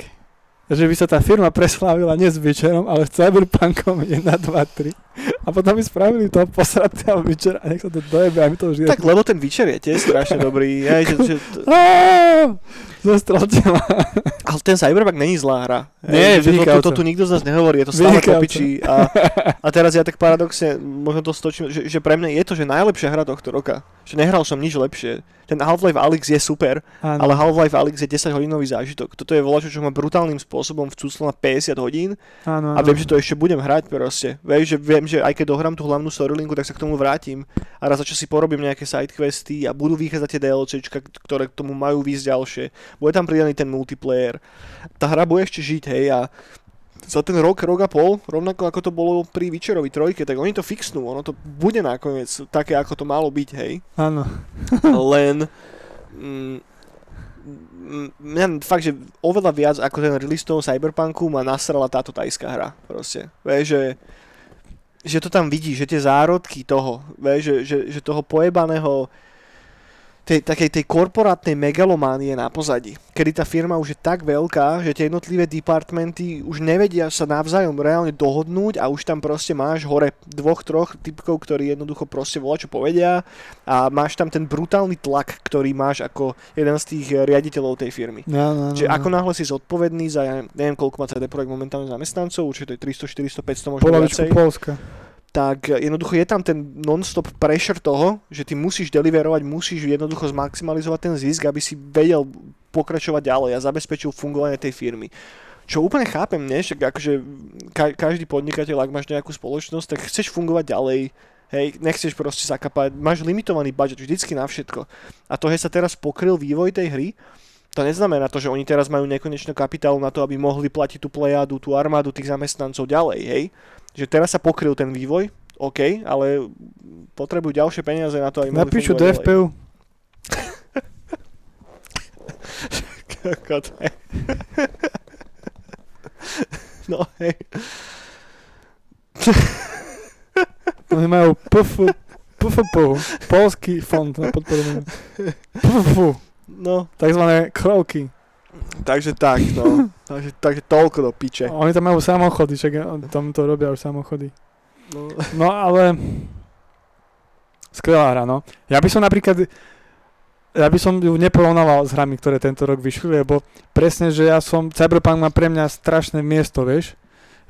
že by sa tá firma preslávila Witcherom, ale Cyberpunkom 1, 2, 3. A potom by spravili toho posratého Witchera a nech sa to dojebe a my to už je... Tak lebo ten Witcher je tiež strašne dobrý. Ja, že, že, Aaaa! Zostrelte ma. ale ten Cyberpunk není zlá hra. Nie, že to, to, to, tu nikto z nás nehovorí, je to stále popičí. A, a teraz ja tak paradoxne, možno to stočím, že, že pre mňa je to, že najlepšia hra tohto roka. Že nehral som nič lepšie. Ten Half-Life Alyx je super, Áno. ale Half-Life Alyx je 10 hodinový zážitok. Toto je volačo, čo ma brutálnym spôsobom vcúclo na 50 hodín áno, áno. a viem, že to ešte budem hrať proste. Vieš, že viem, že aj keď dohrám tú hlavnú storylinku, tak sa k tomu vrátim a raz za čo si porobím nejaké sidequesty a budú vychádzať tie DLCčka, ktoré k tomu majú výjsť ďalšie. Bude tam pridaný ten multiplayer. Tá hra bude ešte žiť, hej, a za ten rok, rok a pol, rovnako ako to bolo pri Witcherovi trojke, tak oni to fixnú, ono to bude nakoniec také, ako to malo byť, hej. Áno. Len mm, mm, mňa fakt, že oveľa viac ako ten release toho Cyberpunku ma nasrala táto tajská hra. Proste. Vieš, že, že to tam vidí, že tie zárodky toho, vieš, že, že, že toho pojebaného tej, takej tej korporátnej megalománie na pozadí, kedy tá firma už je tak veľká, že tie jednotlivé departmenty už nevedia sa navzájom reálne dohodnúť a už tam proste máš hore dvoch, troch typkov, ktorí jednoducho proste volá čo povedia a máš tam ten brutálny tlak, ktorý máš ako jeden z tých eh, riaditeľov tej firmy. Áno, áno, Čiže áno. ako náhle si zodpovedný za, ja neviem koľko má CD Projekt momentálne zamestnancov, určite to je 300, 400, 500 možno Polovičku viacej Polska. Tak jednoducho je tam ten non-stop pressure toho, že ty musíš deliverovať, musíš jednoducho zmaximalizovať ten zisk, aby si vedel pokračovať ďalej a zabezpečil fungovanie tej firmy. Čo úplne chápem, nie? Však akože ka- každý podnikateľ, ak máš nejakú spoločnosť, tak chceš fungovať ďalej, hej, nechceš proste zakapať, máš limitovaný budget vždycky na všetko. A to, že sa teraz pokryl vývoj tej hry, to neznamená to, že oni teraz majú nekonečno kapitálu na to, aby mohli platiť tú plejádu, tú armádu tých zamestnancov ďalej, hej. Že teraz sa pokryl ten vývoj, OK, ale potrebujú ďalšie peniaze na to, aby Napíšu fungovať do FPU. ďalej. Kokot. No hej. Oni majú PF, PFP, Polský fond na podporu. PFP, No, takzvané krovky. Takže tak, no. takže, takže toľko do piče. Oni tam majú samochody, však oni tam to robia už samochody. No. No ale skvelá hra, no. Ja by som napríklad ja by som ju neporovnával s hrami, ktoré tento rok vyšli, lebo presne, že ja som, Cyberpunk má pre mňa strašné miesto, vieš,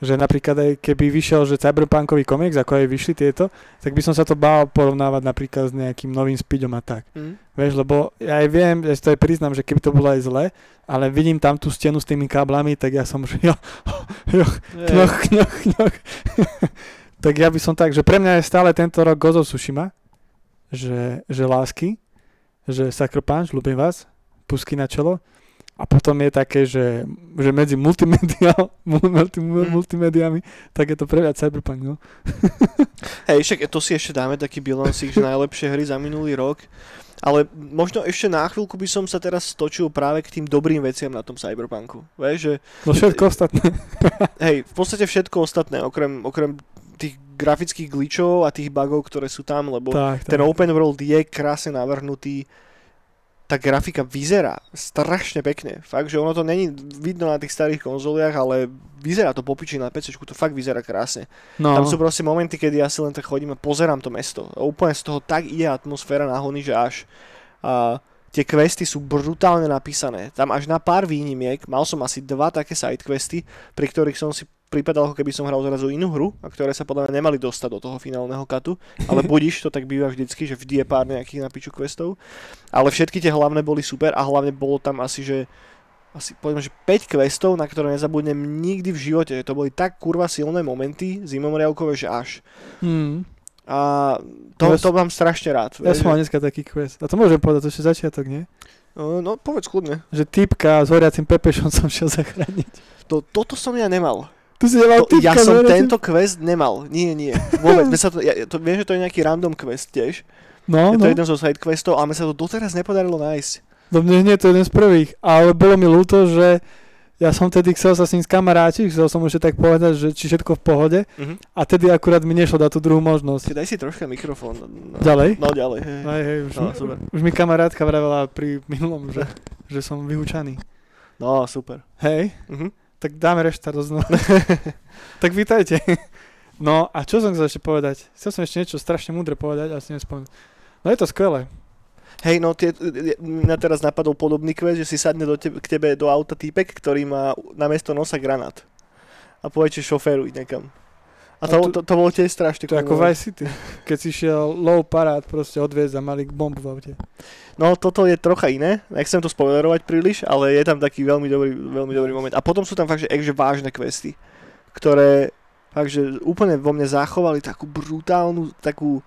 že napríklad aj keby vyšiel, že Cyberpunkový komiks, ako aj vyšli tieto, tak by som sa to bál porovnávať napríklad s nejakým novým speedom a tak. Hm? Vieš, lebo ja aj viem, ja si to aj priznám, že keby to bolo aj zle, ale vidím tam tú stenu s tými káblami, tak ja som, že jo, jo, knoch, knoch, knoch. tak ja by som tak, že pre mňa je stále tento rok Gozo Tsushima, že, že lásky, že Sucker Punch, ľúbim vás, pusky na čelo. A potom je také, že, že medzi multimediál, multi, Mm. multimediami, tak je to pre mňa Cyberpunk, no. Hej, však to si ešte dáme taký bilancík, že najlepšie hry za minulý rok. Ale možno ešte na chvíľku by som sa teraz stočil práve k tým dobrým veciam na tom Cyberpunku. Vieš, že No všetko ostatné. hej, v podstate všetko ostatné, okrem, okrem tých grafických glitchov a tých bugov, ktoré sú tam, lebo tak, ten tak. open world je krásne navrhnutý. Tá grafika vyzerá strašne pekne. Fakt, že ono to není vidno na tých starých konzoliach, ale vyzerá to popiči na PC, to fakt vyzerá krásne. No, Tam sú proste momenty, kedy ja si len tak chodím a pozerám to mesto. A úplne z toho tak ide atmosféra nahony, že až. A tie questy sú brutálne napísané. Tam až na pár výnimiek, mal som asi dva také side questy, pri ktorých som si pripadal, ako keby som hral zrazu inú hru, a ktoré sa podľa mňa nemali dostať do toho finálneho katu, ale budiš, to tak býva vždycky, že vždy je pár nejakých na piču questov. Ale všetky tie hlavné boli super a hlavne bolo tam asi, že asi poviem, že 5 questov, na ktoré nezabudnem nikdy v živote. To boli tak kurva silné momenty zimomriavkové, že až. hmm. A to, Ja to mám strašne rád. Ja vieš, som mal dneska taký quest. A to môžem povedať, to ešte začiatok, nie? No, no povedz kľudne. Že typka s horiacim pepešom som šiel zachrániť. To, toto som ja nemal. Tu si nemal To, ja typka s som horiacim- tento quest nemal. Nie, nie. Vôbec. Sa to, ja, to, viem, že to je nejaký random quest tiež. No, je to no. jeden zo side questov, ale mne sa to doteraz nepodarilo nájsť. No mne hneď to je jeden z prvých. Ale bolo mi ľúto, že ja som tedy chcel sa s ním skamarátiť, chcel som ešte tak povedať, že či všetko v pohode. Mhm. A tedy akurát mi nešlo dať tú druhú možnosť. Daj si troška mikrofón. No, Ďalej? No ďalej. hej. Hej, hej, už, No, mi, super. už mi kamarátka vravela pri minulom, že, že som vyhúčaný. No, super. Hej, Mhm. Tak dáme reštart znova. tak vítajte. No a čo som chcel ešte povedať? Chcel som ešte niečo strašne múdre povedať, ale si nespomínam. No je to skvelé. Hej, no tie, mňa teraz napadol podobný quest, že si sadne do tebe, k tebe do auta týpek, ktorý má namiesto nosa granát. A povie, že šoféruj nekam. A to, A tu- to, to bolo tiež strašne To ako. Vice City. Keď si šiel low parát proste odviezť a mali bombu v aute. No toto je trocha iné, nechcem to spoilerovať príliš, ale je tam taký veľmi dobrý, veľmi dobrý moment. A potom sú tam fakt, že, že vážne questy, ktoré fakt, že úplne vo mne zachovali takú brutálnu, takú...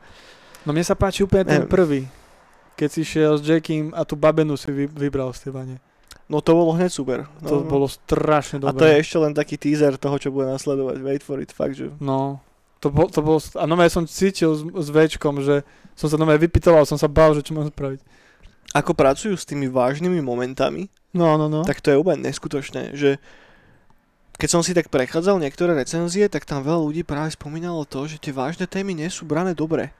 No mne sa páči úplne ten Neviem. prvý. Keď si šiel s Jackym a tú babenu si vy, vybral z tej vane. No to bolo hneď super. No, To no. bolo strašne A dobré. to je ešte len taký teaser toho, čo bude nasledovať. Wait for it, fakt, že... No, to, bol, to bolo... A no ja som cítil s, s Včkom, že som sa normálne vypitoval, som sa bál, že čo mám spraviť. Ako pracujú s tými vážnymi momentami, No, no, no. tak to je úplne neskutočné, že keď som si tak prechádzal niektoré recenzie, tak tam veľa ľudí práve spomínalo to, že tie vážne témy nie sú brané dobre.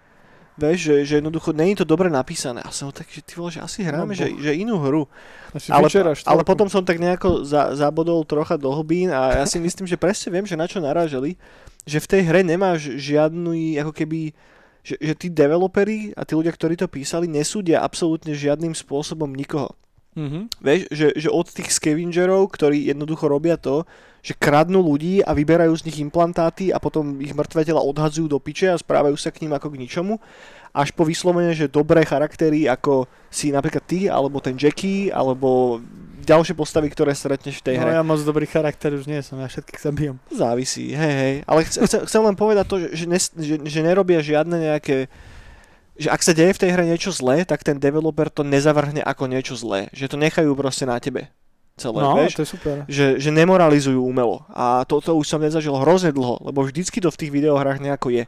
Vieš, že, že jednoducho je to dobre napísané. A som tak, že ty vole, že asi hráme, No, že, že inú hru. Asi Ale, ale potom som tak nejako za, zabodol trocha do hlbín a ja si myslím, že presne viem, že na čo narážali, že v tej hre nemáš žiadny, ako keby, že, že tí developeri a tí ľudia, ktorí to písali, nesúdia absolútne žiadnym spôsobom nikoho. Mhm. Vieš, že, že od tých scavengerov, ktorí jednoducho robia to, že kradnú ľudí a vyberajú z nich implantáty a potom ich mŕtve tela odhadzujú do piče a správajú sa k ním ako k ničomu, až po vyslovene, že dobré charaktery ako si napríklad ty, alebo ten Jackie, alebo ďalšie postavy, ktoré stretneš v tej No hre. ja moc dobrý charakter už nie som, ja všetkých zabijem. Závisí, hej, hej. Ale chcem, chcem, len povedať to, že, že, nes, že, že nerobia žiadne nejaké že ak sa deje v tej hre niečo zlé, tak ten developer to nezavrhne ako niečo zlé. Že to nechajú proste na tebe. Celé, No, vieš? to je super. že, že nemoralizujú umelo. A toto už som nezažil hrozne dlho, lebo vždycky to v tých videohrách nejako je.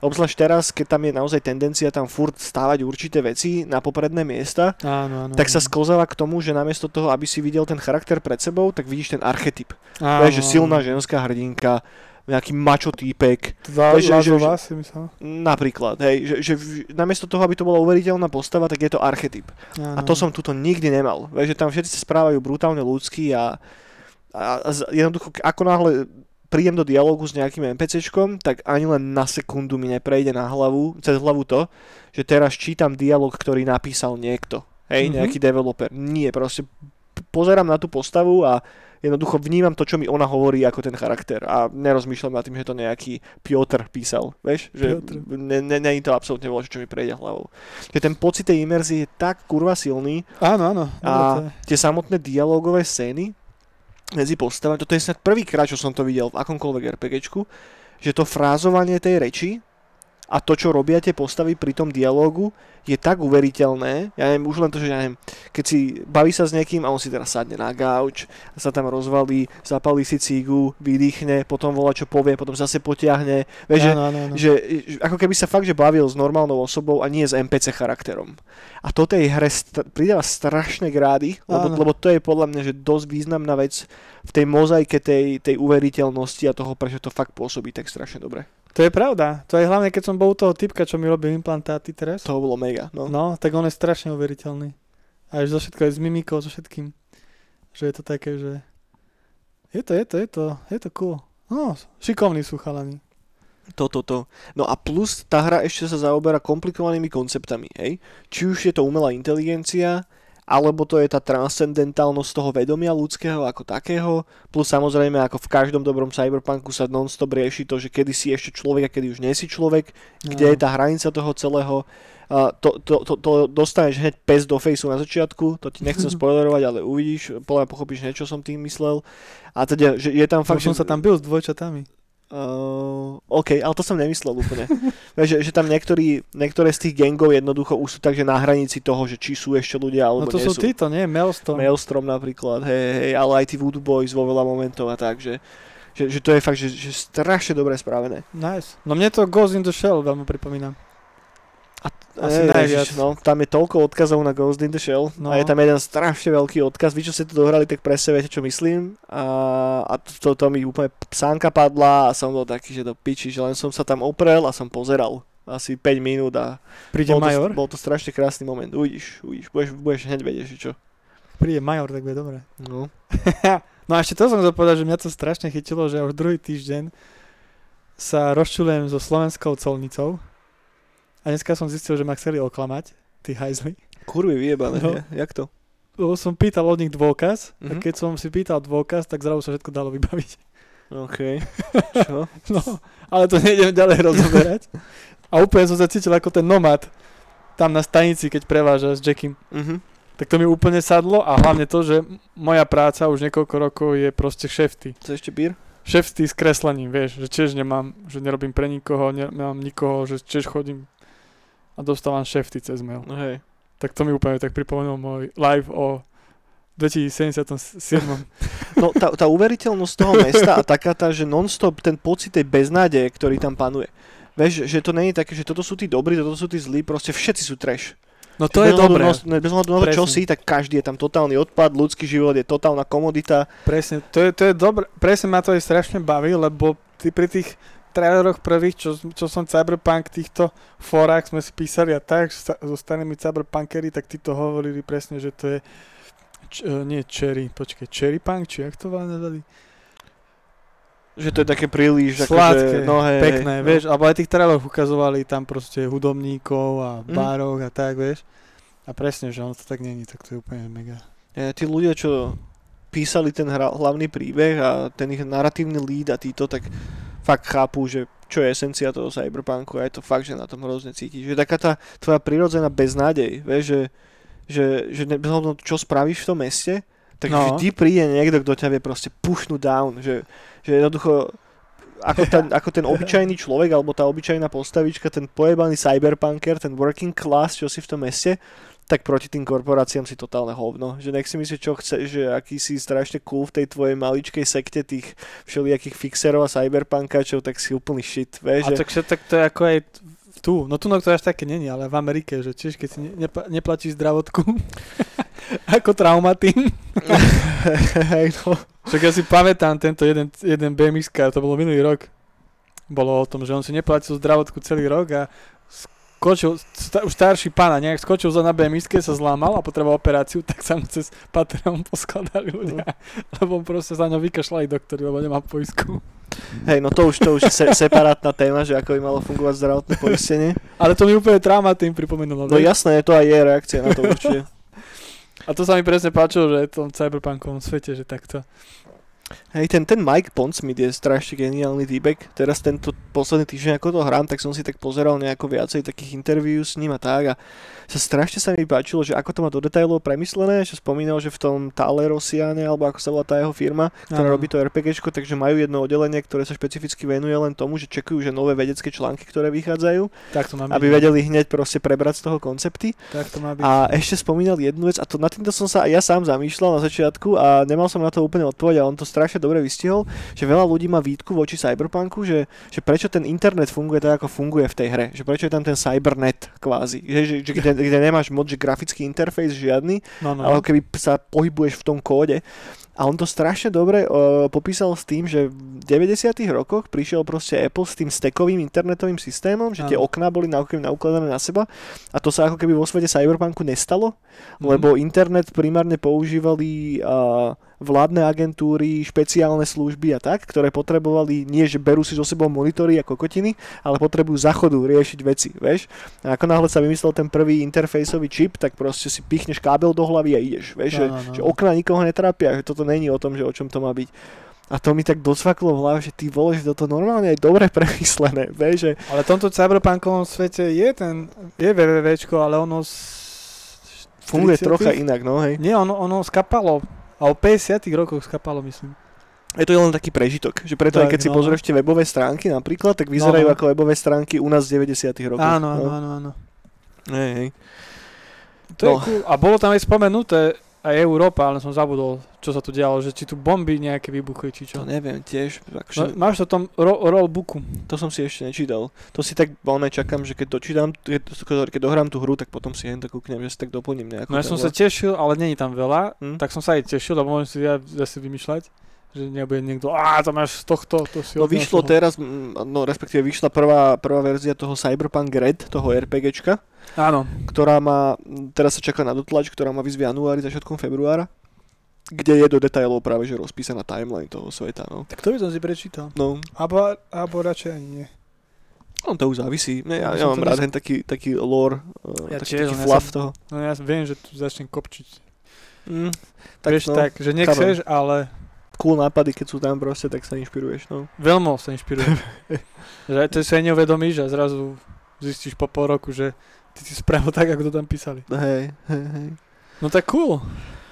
Obzvlášť teraz, keď tam je naozaj tendencia tam furt stávať určité veci na popredné miesta, Áno, áno. tak sa sklzáva k tomu, že namiesto toho, aby si videl ten charakter pred sebou, tak vidíš ten archetyp. áno, Vieš, že silná ženská hrdinka, nejaký mačo týpek, Vieš, že- že- si myslel? napríklad, hej, že, že namiesto toho, aby to bola uveriteľná postava, tak je to archetyp. Áno. A to som tuto nikdy nemal. Vieš, že tam všetci sa správajú brutálne ľudsky a, a, a jednoducho, ako náhle prídem do dialogu s nejakým NPCčkom, tak ani len na sekundu mi neprejde na hlavu, cez hlavu to, že teraz čítam dialog, ktorý napísal niekto. Hej, Mhm. nejaký developer. Nie, proste pozerám na tú postavu a jednoducho vnímam to, čo mi ona hovorí ako ten charakter a nerozmýšľam nad tým, že to nejaký Piotr písal, vieš, že Piotr. ne, ne, je to absolútne bolo, čo mi prejde hlavou. Že ten pocit tej imerzie je tak kurva silný, Áno, áno. a tie samotné dialogové scény medzi postavami, toto je snad prvýkrát, čo som to videl v akomkoľvek RPGčku, že to frázovanie tej reči a to, čo robia tie postavy pri tom dialogu, je tak uveriteľné, ja neviem, už len to, že ja neviem, keď si baví sa s niekým a on si teraz sadne na gauč, sa tam rozvalí, zapalí si cígu, vydýchne, potom volá, čo povie, potom zase potiahne, vieš, že Áno, áno, áno. že, ako keby sa fakt, že bavil s normálnou osobou a nie s NPC charakterom. A to tej hre st- pridáva strašné grády, lebo, Áno. lebo to je podľa mňa že dosť významná vec v tej mozaike tej, tej uveriteľnosti a toho, prečo to fakt pôsobí tak strašne dobre. To je pravda. To je hlavne, keď som bol u toho typka, čo mi robil implantáty teraz. To bolo mega. No. No, tak on je strašne uveriteľný. A až zo všetko, aj s mimikou, so všetkým. Že je to také, že... Je to, je to, je to, je to cool. No, šikovní sú chalani. To, to, to. No a plus tá hra ešte sa zaoberá komplikovanými konceptami, hej? Či už je to umelá inteligencia, alebo to je tá transcendentálnosť toho vedomia ľudského ako takého, plus samozrejme ako v každom dobrom cyberpunku sa non-stop rieši to, že kedy si ešte človek a kedy už nie si človek, kde je tá hranica toho celého. A to, to, to, to dostaneš hneď pes do faceu na začiatku, to ti nechcem spoilerovať, ale uvidíš, podľa pochopíš niečo som tým myslel. A teda, že je tam fakt, Fakt, som že... sa tam bil s dvojčatami. Uh, OK, ale to som nemyslel úplne. Že, že tam niektorí, niektoré z tých gangov jednoducho už sú takže na hranici toho, že či sú ešte ľudia No alebo to nie sú sú. títo, nie? Maelstrom. Maelstrom napríklad, hej, hej, ale aj tí Voodoo Boys vo veľa momentov a tak, že, že, že to je fakt, že, že strašne dobre spravené. Nice. No mne to Ghost in the Shell veľmi pripomína. Asi Ej, najviac. Ježiš, no, tam je toľko odkazov na Ghost in the Shell No. a je tam jeden strašne veľký odkaz. Vy, čo ste to dohrali, tak presne viete, čo myslím. A, a to, to mi úplne sánka padla a som bol taký, že do piči, že len som sa tam oprel a som pozeral asi 5 minút a Príde bol to, Major? bol to strašne krásny moment. Uvidíš, uvidíš, budeš, budeš hneď vedieť, že čo. Príde Major, tak bude dobre. No. No a ešte to som chcel povedať, že mňa to strašne chytilo, že už druhý týždeň sa rozčulujem so slovenskou colnicou a dneska som zistil, že ma chceli oklamať, tí hajzli. Kurvy vyjebané, No. jak to? Lebo som pýtal od nich dôkaz a Mhm. keď som si pýtal dôkaz, tak zrazu sa všetko dalo vybaviť. OK. Čo? No, ale to nejdem ďalej rozoberať. A úplne som sa cítil ako ten nomad tam na stanici, keď preváža s Jackim. Mhm. Tak to mi úplne sadlo a hlavne to, že moja práca už niekoľko rokov je proste šefty. Chce ešte bír? Šefty s kreslením, vieš, že tiež nemám, že nerobím pre nikoho, ne- nemám nikoho, že tiež chodím a dostávam šefty cez mail. No hej. Tak to mi úplne tak pripomenul môj live o 2077. No tá, tá uveriteľnosť toho mesta a taká tá, že non-stop ten pocit tej beznádeje, ktorý tam panuje. Vieš, že to nie je také, že toto sú tí dobrí, toto sú tí zlí, proste všetci sú trash. No to je dobré. Na, bez ohľadu na to, čo si, tak každý je tam totálny odpad, ľudský život je totálna komodita. Presne, to je, to je dobré, presne ma to aj strašne baví, lebo ty pri tých traileroch prvých, čo, čo som Cyberpunk týchto forách sme si písali a tak so starými Cyberpunkery, tak tí to hovorili presne, že to je č, e, nie Cherry, počkej, Cherry Punk, či jak to nazvali? Že to je také príliš Sladké, akože, no hej, pekné, hej, vieš, alebo aj tých traileroch ukazovali tam proste hudobníkov a bároch a tak, vieš. A presne, že ono to tak není, tak to je úplne mega. E, tí ľudia, čo písali ten hra, hlavný príbeh a ten ich narratívny lead a títo, tak fakt chápu, že čo je esencia toho cyberpunku a je to fakt, že na tom hrozne cítiš. Že taká tá tvoja prirodzená beznádej, vieš, že, že, že ne, bez ohľadu na to, čo spravíš v tom meste, tak No. vždy príde niekto, kto ťa vie proste pušnúť down, že, že jednoducho ako ten, ako ten obyčajný človek alebo tá obyčajná postavička, ten pojebaný cyberpunker, ten working class, čo si v tom meste, tak proti tým korporáciám si totálne hovno. Že nech si myslíš, čo chceš, že aký si strašne cool v tej tvojej maličkej sekte tých všelijakých fixerov a cyberpunkačov, tak si úplný shit, vieš, A že... tak, tak to je ako aj tu. No tu no to až také není, ale v Amerike, že tiež keď si ne, nepla, neplatíš zdravotku ako traumatým. Hej, no. Však ja si pamätám tento jeden, jeden BMX, to bolo minulý rok. Bolo o tom, že on si neplatil zdravotku celý rok a skočil, sta, už starší pán a nejak skočil za na BMX, sa zlámal a potreboval operáciu, tak sa mu cez Patreon poskladali ľudia. Lebo proste za ňo vykašľali doktori, lebo nemá poisku. Hej, no to už, to už je se, separátna téma, že ako by malo fungovať zdravotné poistenie. Ale to mi úplne traumatým pripomenulo. No jasné, to aj je reakcia na to určite. A to sa mi presne páčilo, že v tom cyberpunkovom svete, že takto. Hej, ten, ten Mike Pondsmith je strašne geniálny týpek. Teraz tento posledný týždeň, ako to hrám, tak som si tak pozeral nejako viacej takých interviú s ním a tak a sa strašne sa mi páčilo, že ako to má do detailov premyslené, že spomínal, že v tom Talerosiane, alebo ako sa volá tá jeho firma, ktorá Áno. robí to RPGčko, takže majú jedno oddelenie, ktoré sa špecificky venuje len tomu, že čekujú, že nové vedecké články, ktoré vychádzajú, Tak to má byť. aby vedeli hneď proste prebrať z toho koncepty. Tak to má byť. A ešte spomínal jednu vec, a to nad týmto som sa aj ja sám zamýšľal na začiatku a nemal som na to úplne odpoveď a on to strašne dobre vystihol, že veľa ľudí má výtku voči cyberpunku, že, že prečo ten internet funguje tak, ako funguje v tej hre, že prečo je tam ten cybernet kvázi, že, že, že kde, kde nemáš moc, že grafický interfejs žiadny, no, no. ale keby sa pohybuješ v tom kóde. A on to strašne dobre uh, popísal s tým, že v 90 rokoch prišiel proste Apple s tým stekovým internetovým systémom, že tie Áno. okná boli naukladané na seba a to sa ako keby vo svete cyberpunku nestalo, Mhm. lebo internet primárne používali uh, vládne agentúry, špeciálne služby a tak, ktoré potrebovali, nie že berú si so sebou monitory ako kokotiny, ale potrebujú zachodu riešiť veci, vieš. A ako náhle sa vymyslel ten prvý interfejsový čip, tak proste si pichneš kábel do hlavy a ideš, vieš, No, no, no. že okna nikoho netrápia, že toto není o tom, že o čom to má byť. A to mi tak docvaklo v hlave, že ty vole, že toto normálne je dobre premyslené, vieš, že Ale v tomto cyberpunkovom svete je ten, je wwwčko, ale ono s- funguje 40-tych? trocha inak, no hej. Nie, ono, ono skapalo. A o 50 rokoch skapalo, myslím. Je to len taký prežitok, že preto aj Tak, keď si no. pozrieš tie webové stránky napríklad, tak vyzerajú No, no. ako webové stránky u nás z 90 rokov. Áno, áno, no. áno, áno. Hej, hej. To je No. cool. A bolo tam aj spomenuté aj Európa, ale som zabudol, čo sa tu dialo, že či tu bomby nejaké vybuchli, či čo. To neviem tiež, No, akože, máš to v tom ro- rollbooku. to som si ešte nečítal. To si tak voľne čakám, že keď dočítam, keď, keď dohrám tú hru, tak potom si hen to kúknem, že si tak doplním nejakú. No ja som sa tešil, ale není tam veľa, Hm? tak som sa aj tešil, lebo môžem si ja zase vymýšľať, že nebude niekto, a to máš z tohto, to si No vyšlo toho." teraz, no respektíve vyšla prvá, prvá verzia toho Cyberpunk Red, toho RPGčka, Áno, ktorá má, teraz sa čaká na dotlač, ktorá má výsť v januári, začiatkom februára. kde je do detailov práve že rozpísaná timeline toho sveta, no. Tak to by som si prečítal. No, Abo, abo radšej ani nie. on to už závisí. Ne, ja, Ja ja mám rád ten taký, taký lore, uh, Ja taký, tiež, taký ja fluff som- toho. No ja viem, že tu začnem kopčiť. Mm, Tak, Vieš, no, tak, že nechceš, ale Cool nápady, keď sú tam proste, tak sa inšpiruješ, no. veľmi sa inšpiruje. že to si aj neuvedomíš a zrazu zistíš po pol roku, že ty si spravil tak, ako to tam písali. Hej, hej, hej. No tak cool.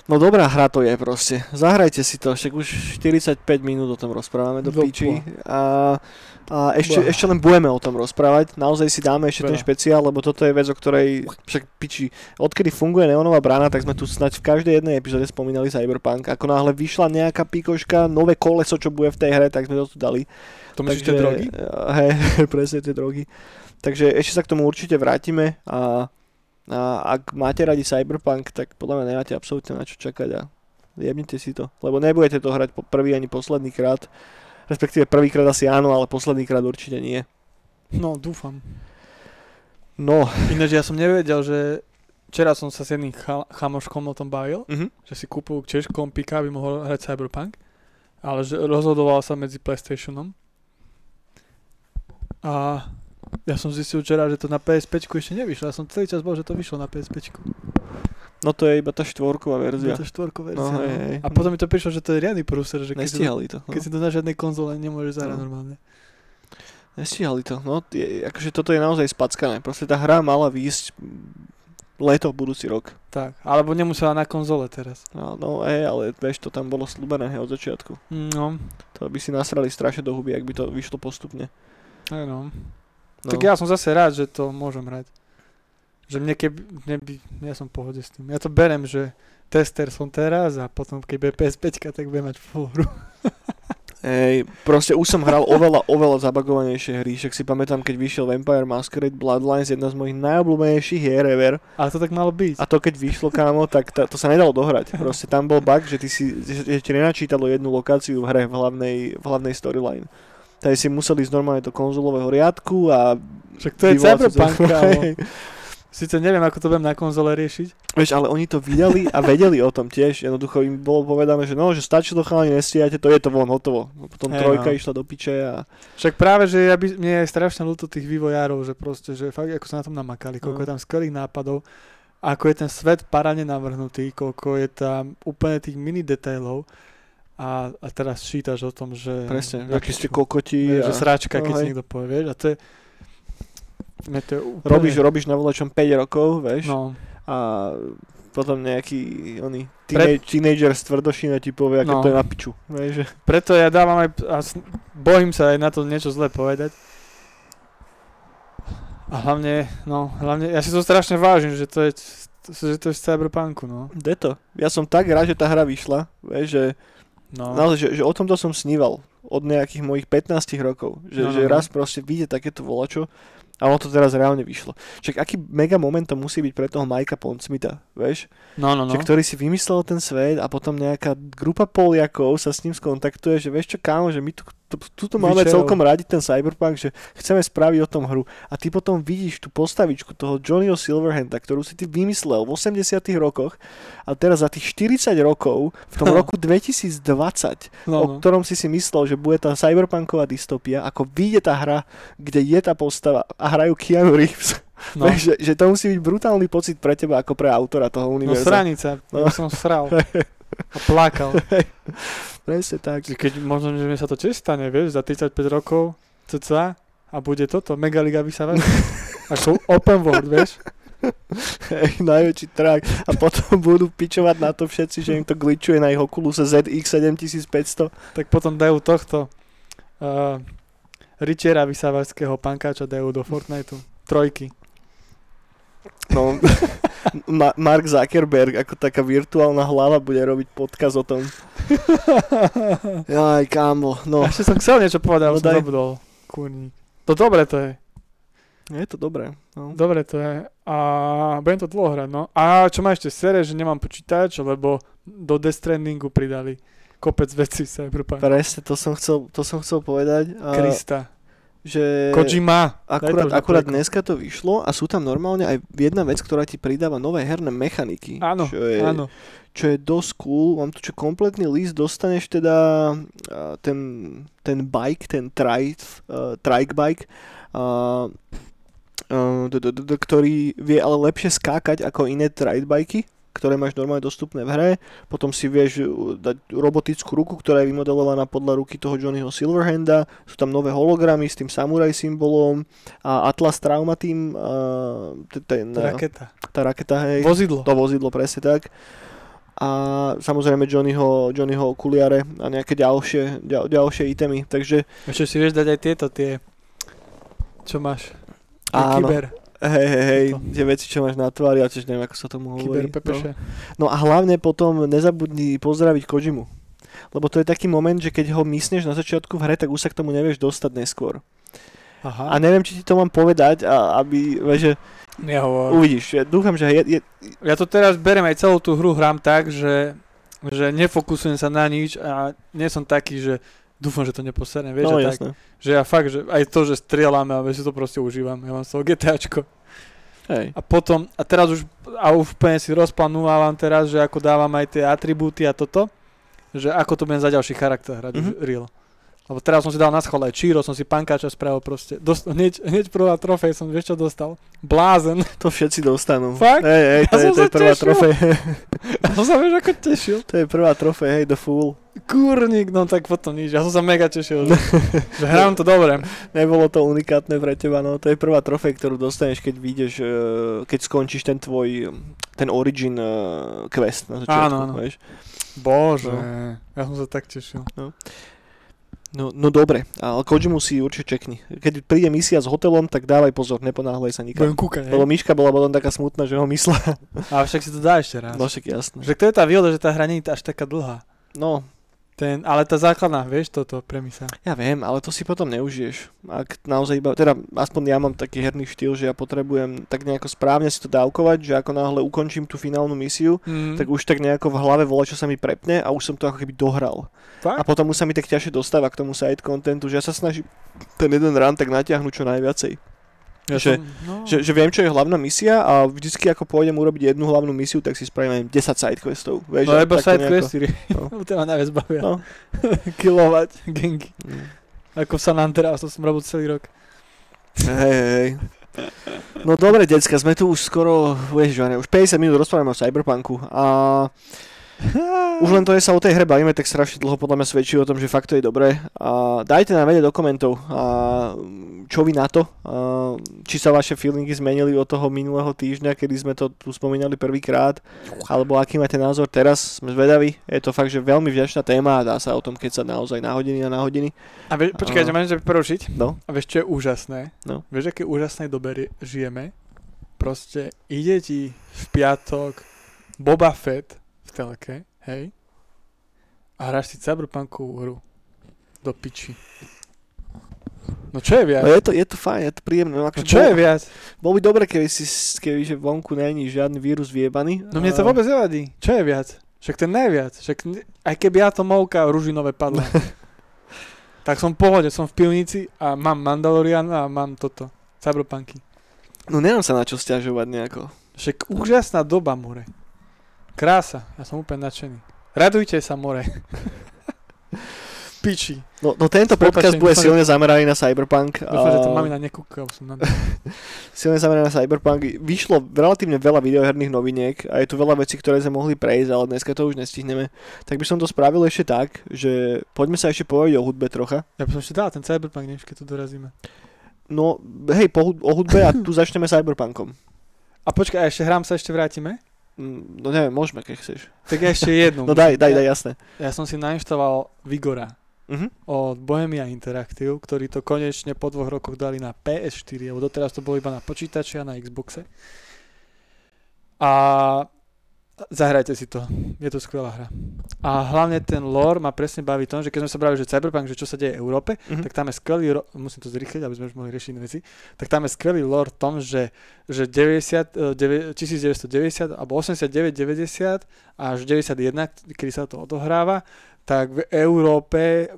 No dobrá hra to je proste. Zahrajte si to, však už 45 minút o tom rozprávame do Do píči. A, a ešte, ešte len budeme o tom rozprávať. Naozaj si dáme ešte ten Veľa. špeciál, lebo toto je vec, o ktorej však piči, odkedy funguje Neonová brána, tak sme tu snať v každej jednej epizóde spomínali Cyberpunk. Ako náhle vyšla nejaká píkoška, nové koleso, čo bude v tej hre, tak sme to tu dali. To myslíš tie drogy? Hej, presne tie drogy. Takže ešte sa k tomu určite vrátime a, a ak máte radi Cyberpunk, tak podľa mňa nemáte absolútne na čo čakať a jebnite si to. Lebo nebudete to hrať po prvý ani posledný krát. Respektíve prvýkrát asi áno, ale posledný krát určite nie. No, dúfam. No, Ináč ja som nevedel, že včera som sa s jedným cha- chamoškom o tom bavil, mhm. že si kúpil tiež kompika, aby mohol hrať Cyberpunk, ale že rozhodoval sa medzi PlayStationom. A ja som zistil včera, že to na PS5 ešte nevyšlo. Ja som celý čas bol, že to vyšlo na PSP. no to je iba tá štvorková verzia. Je to štvorko verzia. No, No, hej, hej. A potom mi to prišlo, že to je riadny prúser, že keď, Nestihali to. No. keď si to na žiadnej konzole nemôžeš zahrať No. normálne. Nestihali to. No, je, akože toto je naozaj spackané. Proste tá hra mala výjsť leto budúci rok. Tak, alebo nemusela na konzole teraz. No, no hej, ale vieš, to tam bolo slúbené hej, od začiatku. No, To by si nasrali strašne do huby, ak by to vyšlo postupne. aj no. No. Tak ja som zase rád, že to môžem hrať. Že mne keby, mne by, ja som v pohode s tým. Ja to berem, že tester som teraz a potom keď bude PS5, tak budem mať full hru. Hej, proste už som hral oveľa, oveľa zabagovanejšie hry, však si pamätám, keď vyšiel Vampire Masquerade Bloodlines, jedna z mojich najobľúbenejších hier ever. Ale to tak malo byť. A to keď vyšlo, kámo, tak ta, to sa nedalo dohrať. Proste tam bol bug, že ty si, že, že ti nenačítalo jednu lokáciu v hre v hlavnej, v hlavnej storyline. Tady si museli ísť normálne do konzolového riadku a... Však to je Cyberpunk. Sice neviem, ako to budem na konzole riešiť. Vieš, ale oni to vydali a vedeli o tom tiež. Jednoducho im bolo povedané, že no, že stačilo chalani, nestíhate, to je to von, hotovo. No, Potom Hej, trojka no. išla do piče a... Však práve, že ja by, mne je strašne ľúto tých vývojárov, že proste, že fakt ako sa na tom namakali, koľko No. je tam skvelých nápadov, ako je ten svet parane navrhnutý, koľko je tam úplne tých mini detailov a, a teraz čítaš o tom, že... Presne, akí ste kokoti a... že sračka, no keď hej. niekto povie, vieš, a to je... Mne to je úplne... Robíš, robíš na volečom 5 rokov, vieš, No, a potom nejaký oný teenage, teenager z tvrdošina ti povie, aké No. to je na piču. Vieš, že... preto ja dávam aj... A bojím sa aj na to niečo zle povedať. A hlavne, no, hlavne, ja si to strašne vážim, že to je, že to je z Cyberpunku, no. De to. Ja som tak rád, že tá hra vyšla, vieš, že, no. naozaj, že, že o tomto som sníval od nejakých mojich 15 rokov, že, No, no, že no. raz proste vyjde takéto volačo a ono to teraz reálne vyšlo. Však aký mega moment to musí byť pre toho Majka Pondsmitha, vieš? No, no, no. Že ktorý si vymyslel ten svet a potom nejaká grupa Poliakov sa s ním skontaktuje, že vieš čo kámo, že my tu, tuto máme Vyčerov. celkom radi ten Cyberpunk, že chceme spraviť o tom hru. A ty potom vidíš tú postavičku toho Johnnyho Silverhanda, ktorú si ty vymyslel v 80 rokoch a teraz za tých 40 rokov, v tom roku 2020, no, o no. ktorom si si myslel, že bude tá cyberpunková dystopia, ako vyjde tá hra, kde je tá postava a hrajú Keanu Reeves. no. Že, že to musí byť brutálny pocit pre teba ako pre autora toho no univerza. sranica, No. som sral a plakal. Presne tak. Keď možno, že mi sa to tiež stane, vieš, za 35 rokov cca a bude toto, Megaliga vysávať. ako open world, vieš. Hej, najväčší trak. A potom budú pičovať na to všetci, že im to glitchuje na ich Oculus ZX 7500. Tak potom dajú tohto uh, Richera vysávačského pankáča dajú do Fortniteu. Trojky. No, Ma- Mark Zuckerberg ako taká virtuálna hlava bude robiť podkaz o tom. Jaj, kámo, no. Ešte som chcel niečo povedať, ale No som zabudol. Kurník. To dobre to je. Je to dobré. No. Dobre to je. A budem to dlho hrať, no. A čo ma ešte sere, že nemám počítač, lebo do Death Strandingu pridali kopec vecí z Cyberpunk. Presne, to som chcel, to som chcel povedať. Krista. Že Kojima. akurát, akurát dneska to vyšlo a sú tam normálne aj jedna vec, ktorá ti pridáva nové herné mechaniky. Áno, čo je, áno. čo je dosť cool. Mám tu, čo kompletný list, dostaneš teda ten, ten bike, ten trike, uh, trike bike, uh, uh, d- d- d- ktorý vie ale lepšie skákať ako iné trike bajky ktoré máš normálne dostupné v hre. Potom si vieš uh, dať robotickú ruku, ktorá je vymodelovaná podľa ruky toho Johnnyho Silverhanda. Sú tam nové hologramy s tým samuraj symbolom a Atlas Trauma Team, uh, t- ten, Raketa. tá raketa, hej. Vozidlo. To vozidlo, presne tak. A samozrejme Johnnyho, Johnnyho okuliare a nejaké ďalšie, ďal, ďalšie itemy. Takže Ešte si vieš dať aj tieto, tie... Čo máš? Áno, Kyber. Hej, hej, hej, tie veci, čo máš na tvári, ja tiež neviem, ako sa tomu hovorí. No. no a hlavne potom nezabudni pozdraviť Kojimu. Lebo to je taký moment, že keď ho mysneš na začiatku v hre, tak už sa k tomu nevieš dostať neskôr. Aha. A neviem, či ti to mám povedať, a, aby, že Nehovor. uvidíš. Ja dúfam, že je, je, Ja to teraz berem aj celú tú hru hrám tak, že, že nefokusujem sa na nič a nie som taký, že dúfam, že to neposerem, vieš, no že, tak, že ja fakt, že aj to, že strieľame, ale si to proste užívam, ja mám svoj GTAčko. Hej. A potom, a teraz už, a už úplne si rozplanúvam teraz, že ako dávam aj tie atribúty a toto, že ako to budem za ďalší charakter hrať Mhm. mm-hmm. real. Lebo teraz som si dal na schvál aj Číro, som si pankáča spravil proste. Dost, hneď, hneď prvá trofej som, vieš čo dostal? Blázen. To všetci dostanú. Fakt? Hej, hej, Ja to, je, som to je prvá trofej. Ja som sa vieš ako tešil. to je prvá trofej, hej, The Fool. Kurník, no tak potom nič. Ja som sa mega tešil, že, že hrám to dobre. Nebolo to unikátne pre teba, no to je prvá trofej, ktorú dostaneš, keď vyjdeš, eh, keď skončíš ten tvoj, ten origin eh, quest na začiatku, Áno, áno. vieš. Bože, No. ja som sa tak tešil. No, no dobre, ale Kojimu si určite čekni. Keď príde misia s hotelom, tak dávaj pozor, neponáhľaj sa nikam. Budem kúkať. Lebo Miška bola potom taká smutná, že ho myslela. Ale však si to dá ešte raz. No však jasné. Že to je tá výhoda, že tá hra nie je až taká dlhá. No, Ten, ale tá základná, vieš, toto premisa. ja viem, ale to si potom neužiješ. Ak naozaj iba, teda aspoň ja mám taký herný štýl, že ja potrebujem tak nejako správne si to dávkovať, že ako náhle ukončím tú finálnu misiu, Mm. tak už tak nejako v hlave vola, čo sa mi prepne a už som to ako keby dohral. A Fakt? potom už sa mi tak ťažšie dostáva k tomu side contentu, že ja sa snažím ten jeden run tak natiahnuť čo najviacej. Ja že- som, no, Že, že viem, čo je hlavná misia a vždycky ako pôjdem urobiť jednu hlavnú misiu, tak si spravím aj 10 side questov. Vieš, no a iba takto side nejako- No. to ma najviac bavia. No. Killovať gengy. Mm. Ako v San Andreas, to som robil celý rok. Hej, hej. No dobre, decka, sme tu už skoro, vieš, už 50 minút rozprávame o Cyberpunku a už len to, že sa o tej hre bavíme, tak strašne dlho podľa mňa svedčí o tom, že fakt to je dobré. A dajte nám vedieť do komentov, a čo vy na to, a či sa vaše feelingy zmenili od toho minulého týždňa, kedy sme to tu spomínali prvýkrát, alebo aký máte názor teraz, sme zvedaví. Je to fakt, že veľmi vďačná téma a dá sa o tom keď sa naozaj na hodiny a na hodiny. A vieš, počkaj, A- ťa prerušiť? No. A vieš, čo je úžasné? No. Vieš, aké úžasnej dobe žijeme? Proste ide ti v piatok Boba Fett telke, hej? A hráš si cyberpunkovú hru. Do piči. No čo je viac? No je to, je to fajn, je to príjemné. No, No akože čo bol- je viac? Bol by dobre, keby, si, keby že vonku není žiadny vírus viebaný. No mne to vôbec nevadí. Čo je viac? Však ten najviac. Však aj keby atomovka ružinové padla. tak som v pohode, som v pivnici a mám Mandaloriana a mám toto. Cyberpunky. No nemám sa na čo stiažovať nejako. Však úžasná doba, more. Krása. Ja som úplne nadšený. Radujte sa, more. Piči. No, no tento S podcast bude dúfam, silne zameraný na Cyberpunk. Dúfam, že to mamina nekúka. už som na... silne zameraný na Cyberpunk. Vyšlo relatívne veľa videoherných noviniek a je tu veľa vecí, ktoré sme mohli prejsť, ale dneska to už nestihneme. Tak by som to spravil ešte tak, že poďme sa ešte povedať o hudbe trocha. Ja by som ešte dal ten Cyberpunk, neviem, keď to dorazíme. No, hej, po, o hudbe a tu začneme Cyberpunkom. A počkaj, ešte hrám sa ešte vrátime? Mm, No neviem, môžeme, keď chceš. Tak ja ešte jednu. No daj, daj, daj, jasné. Ja som si nainštaloval Vigora. Mhm. od Bohemia Interactive, ktorí to konečne po dvoch rokoch dali na PS4, lebo doteraz to bolo iba na počítači a na Xboxe. A zahrajte si to, je to skvelá hra. A hlavne ten lore ma presne baví tom, že keď sme sa bavili, že Cyberpunk, že čo sa deje v Európe, Mhm. tak tam je skvelý, ro- musím to zrýchliť, aby sme už mohli riešiť iné veci, tak tam je skvelý lore v tom, že, že 90, eh, deve- 1990 alebo 89, 90 až 91, kedy sa to odohráva, tak v Európe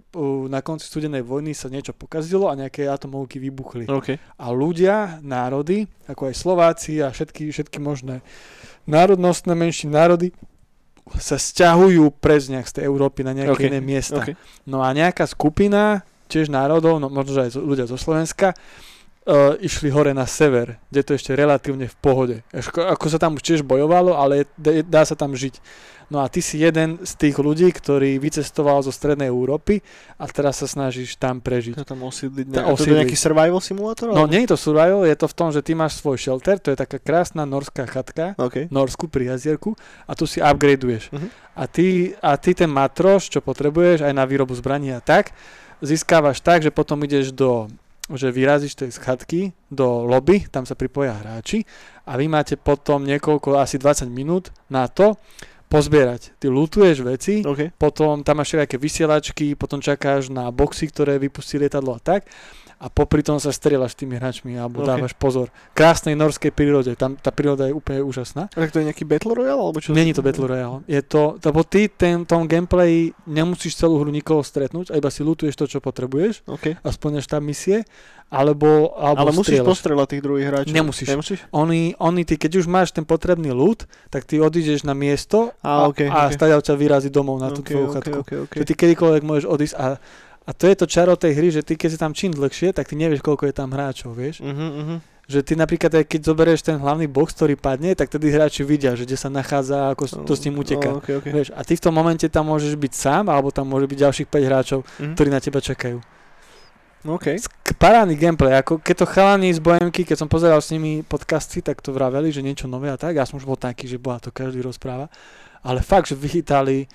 na konci studenej vojny sa niečo pokazilo a nejaké atomovky vybuchli. OK. A ľudia, národy, ako aj Slováci a všetky, všetky možné národnostné menšie národy, sa stiahujú prez nejak z tej Európy na nejaké OK, iné miesta. OK. No a nejaká skupina, tiež národov, no možno aj ľudia zo Slovenska, uh, išli hore na sever, kde to ešte relatívne v pohode. Ako, ako sa tam už tiež bojovalo, ale dá, dá sa tam žiť. No a ty si jeden z tých ľudí, ktorý vycestoval zo strednej Európy a teraz sa snažíš tam prežiť. To tam osídliť. Ne- to je nejaký survival simulátor? No nie je to survival, je to v tom, že ty máš svoj shelter, to je taká krásna norská chatka, OK. Norsku pri jazierku a tu si upgradeuješ. Mhm. A, ty, a ty ten matroš, čo potrebuješ aj na výrobu zbraní a tak, získávaš tak, že potom ideš do že vyrazíš tej z chatky do lobby, tam sa pripoja hráči a vy máte potom niekoľko, asi 20 minút na to pozbierať. Ty lutuješ veci, OK. potom tam máš nejaké vysielačky, potom čakáš na boxy, ktoré vypustí lietadlo a tak a popri tom sa strieľaš s tými hráčmi alebo Ok. dávaš pozor. Krásnej norskej prírode, tam tá príroda je úplne úžasná. A tak to je nejaký Battle Royale? Alebo čo? Není to Battle Royale. Je to, lebo ty ten, tom gameplay nemusíš celú hru nikoho stretnúť, a iba si lutuješ to, čo potrebuješ OK. a splňaš tam misie, alebo, alebo Ale musíš strieľaš. postrelať tých druhých hráčov. Nemusíš. Nemusíš? Oni, oni, ty keď už máš ten potrebný loot, tak ty odídeš na miesto Á, a, ok, a ok. stadiaľ ťa vyrazí domov na tú OK, tvoju OK, chatku. OK, OK. Že ty kedykoľvek môžeš odísť a, a to je to čaro tej hry, že ty keď si tam čím dlhšie, tak ty nevieš, koľko je tam hráčov, vieš. Mhm, mhm. Že ty napríklad, aj keď zoberieš ten hlavný box, ktorý padne, tak tedy hráči vidia, že kde sa nachádza, ako to s ním uteká. Oh, okay, okay. Vieš, a ty v tom momente tam môžeš byť sám, alebo tam môže byť ďalších 5 hráčov, Mhm. ktorí na teba čakajú. OK. Sk- Parádny gameplay, ako keď to chalani z Bohemky, keď som pozeral s nimi podcasty, tak to vraveli, že niečo nové a tak, ja som už bol taký, že bola to každý rozpráva, ale fakt, že vychytali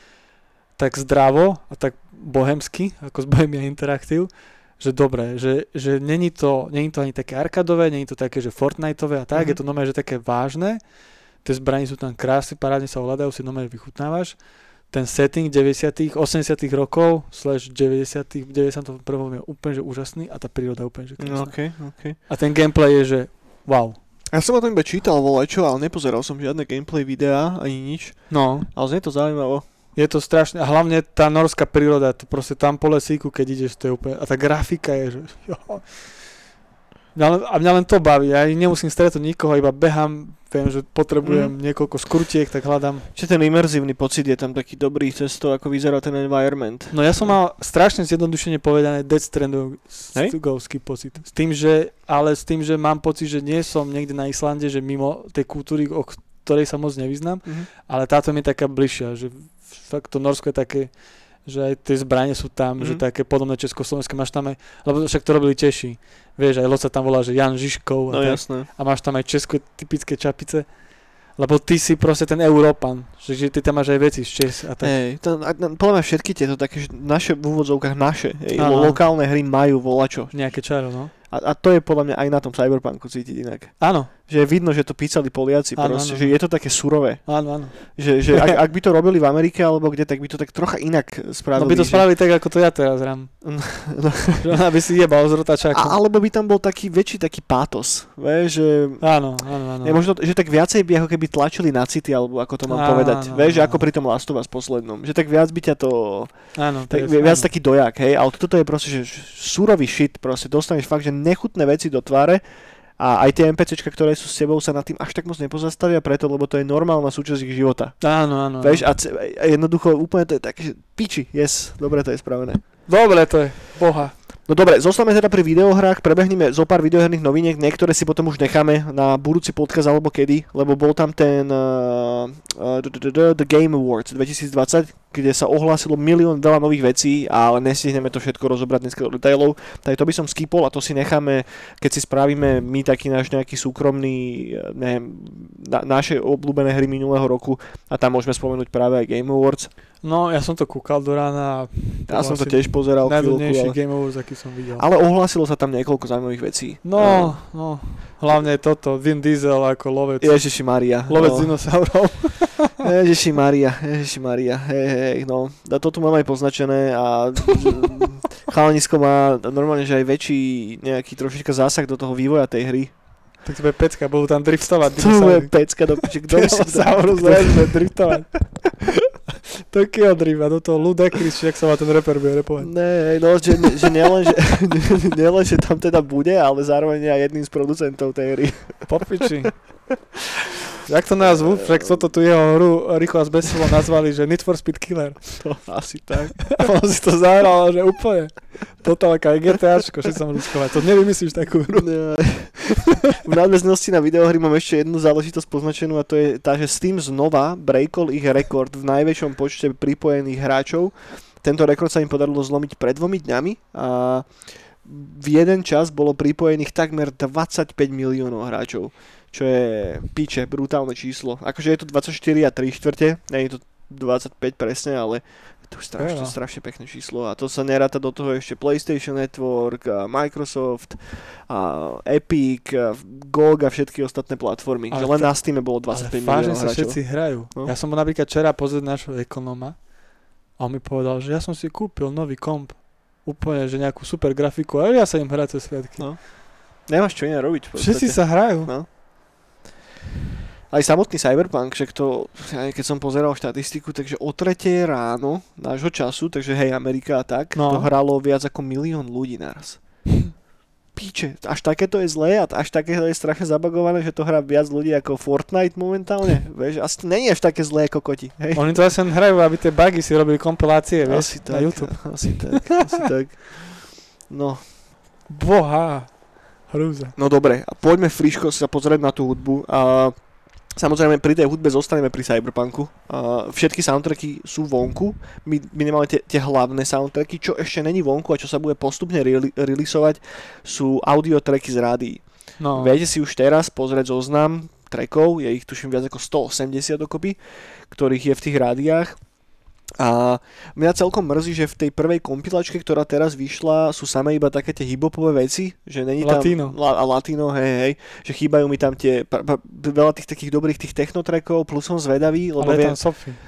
tak zdravo a tak bohemsky, ako z Bohemia Interactive, že dobre, že, že není, to, není to ani také arkadové, není to také, že Fortniteové a tak, Mhm. je to normálne, že také vážne, tie zbrani sú tam krásne, parádne sa ovládajú, si normálne vychutnávaš, ten setting 90 80 rokov slash 90 91 je úplne že úžasný a tá príroda je úplne že No, krásna. OK, OK. A ten gameplay je, že wow. Ja som o tom iba čítal volečo, ale nepozeral som žiadne gameplay videá, ani nič. No, Ale znie to zaujímavo. Je to strašné. A hlavne tá norská príroda, to proste tam po lesíku, keď ideš, to je úplne... A tá grafika je, že... Jo. A mňa len to baví. Ja nemusím stretnúť nikoho, iba behám, viem, že potrebujem Mhm. niekoľko skrutiek, tak hľadám. Čiže ten imerzívny pocit je tam taký dobrý cez to, ako vyzerá ten environment. No ja som mal strašne zjednodušene povedané Death? Strandovský pocit. S tým, že, ale s tým, že mám pocit, že nie som niekde na Islande, že mimo tej kultúry, o ktorej sa moc nevyznám, Mhm. ale táto mi je taká bližšia, že fakt to Norsko je také, že aj tie zbranie sú tam, Mhm. že také podobné Československé, máš tam aj, lebo však to robili Češi, vieš, aj loď sa tam volá, že Jan Žižkov a, No tak, jasné. a máš tam aj česko typické čapice, lebo ty si proste ten Európan, že, že ty tam máš aj veci z Čes a tak. Hej, to, a, a, podľa mňa všetky tieto také, že naše v úvodzovkách naše, hej, lokálne hry majú volačo. Nejaké čaro, no. A, a to je podľa mňa aj na tom Cyberpunku cítiť inak. Áno, Že je vidno, že to písali Poliaci Áno, proste, áno. že je to také surové. áno, áno. Že, že ak, ak by to robili v Amerike alebo kde, tak by to tak trocha inak No spravili. by to že- spravili tak, ako to ja teraz hrám. No. Že aby si jebal z rotačákom. A, alebo by tam bol taký väčší taký pátos, vieš, že Áno, áno, áno. Je možno, že tak viacej by ako keby tlačili na city, alebo ako to mám Áno, povedať. áno, Vieš, že áno. ako pri tom Last of Us poslednom. Že tak viac by ťa to... áno, Tak, presne, viac áno. taký dojak, hej. Ale toto je proste, že že surový shit, proste dostaneš fakt, že nechutné veci do tváre a aj tie NPCčka, ktoré sú s tebou, sa nad tým až tak moc nepozastavia preto, lebo to je normálna súčasť ich života. Áno, áno. ce- a jednoducho úplne to je také, že piči, yes, dobre to je spravené. Dobre to je, boha. No dobre, zostame teda pri videohrách, prebehneme zo pár videoherných noviniek, niektoré si potom už necháme na budúci podcast alebo kedy, lebo bol tam ten uh, The Game Awards 2020, kde sa ohlásilo milión veľa nových vecí, ale nestihneme to všetko rozobrať dneska do detailov, tak to by som skipol a to si necháme, keď si spravíme my taký náš nejaký súkromný, eh, neviem, na, naše obľúbené hry minulého roku a tam môžeme spomenúť práve aj Game Awards. No, ja som to kúkal do rána Ja som to tiež pozeral chvíľku, ale, Game Awards, aký som videl. ale ohlásilo sa tam niekoľko zaujímavých vecí. No, no, hlavne toto, Vin Diesel ako lovec. Ježiši Maria. Lovec no. dinosaurov. Ježiši Maria, Ježiši Maria, hej, hej, no. A to tu mám aj poznačené a chalanisko má normálne, že aj väčší nejaký trošička zásah do toho vývoja tej hry. Tak to bude pecka, budú tam driftovať To dinosaury. pecka do piči, kto začne driftovať. Taký odrýva do toho Ludacris, či ak sa má ten reper bude repovať. Ne, no, že, že, nielen, že, nielen, že tam teda bude, ale zároveň aj jedným z producentov tej hry. Popiči. Jak to nazvu? Však toto tu jeho hru rýchlo a zbesilo nazvali, že Need for Speed Killer. To asi tak. A on si to zahral, že úplne. Totálka je GTAčko, že som ľudskovať. To nevymyslíš takú hru. Ne. V nadväznosti na videohry mám ešte jednu záležitosť poznačenú a to je tá, že Steam znova breakol ich rekord v najväčšom počte pripojených hráčov. Tento rekord sa im podarilo zlomiť pred dvomi dňami a v jeden čas bolo pripojených takmer 25 miliónov hráčov čo je piče, brutálne číslo. Akože je to 24 a 3 štvrte, nie je to 25 presne, ale to je strašne, no. strašne pekné číslo a to sa neráta do toho ešte PlayStation Network, a Microsoft, a Epic, a GOG a všetky ostatné platformy. Ale že len fa- na Steam bolo 25 miliónov sa všetci hrajú. No? Ja som bol napríklad včera pozrieť našho ekonoma a on mi povedal, že ja som si kúpil nový komp. Úplne, že nejakú super grafiku a ja sa im hrať cez sviatky. No. Nemáš čo iné robiť. Všetci sa hrajú. No aj samotný Cyberpunk, však to, keď som pozeral štatistiku, takže o 3 ráno nášho času, takže hej, Amerika a tak, no. to hralo viac ako milión ľudí naraz. Píče, až takéto je zlé a až takéto je strašne zabagované, že to hrá viac ľudí ako Fortnite momentálne. Vieš, asi není až také zlé ako koti. Hej. Oni to asi hrajú, aby tie bugy si robili kompilácie, vieš, asi tak, na YouTube. Asi tak, asi tak. No. Boha. Hrúza. No dobre, a poďme friško sa pozrieť na tú hudbu. A Samozrejme, pri tej hudbe zostaneme pri Cyberpunku. Uh, všetky soundtracky sú vonku, my, minimálne tie, tie hlavné soundtracky, čo ešte není vonku a čo sa bude postupne re- sú audio tracky z rádií. No. Viete si už teraz pozrieť zoznam trackov, je ich tuším viac ako 180 dokopy, ktorých je v tých rádiách a mňa celkom mrzí, že v tej prvej kompilačke, ktorá teraz vyšla, sú samé iba také tie hibopové veci, že není tam... Latino. La, a latino, hej, hej, že chýbajú mi tam tie, pra, pra, veľa tých takých dobrých tých technotrekov, plus som zvedavý, lebo, Ale viem,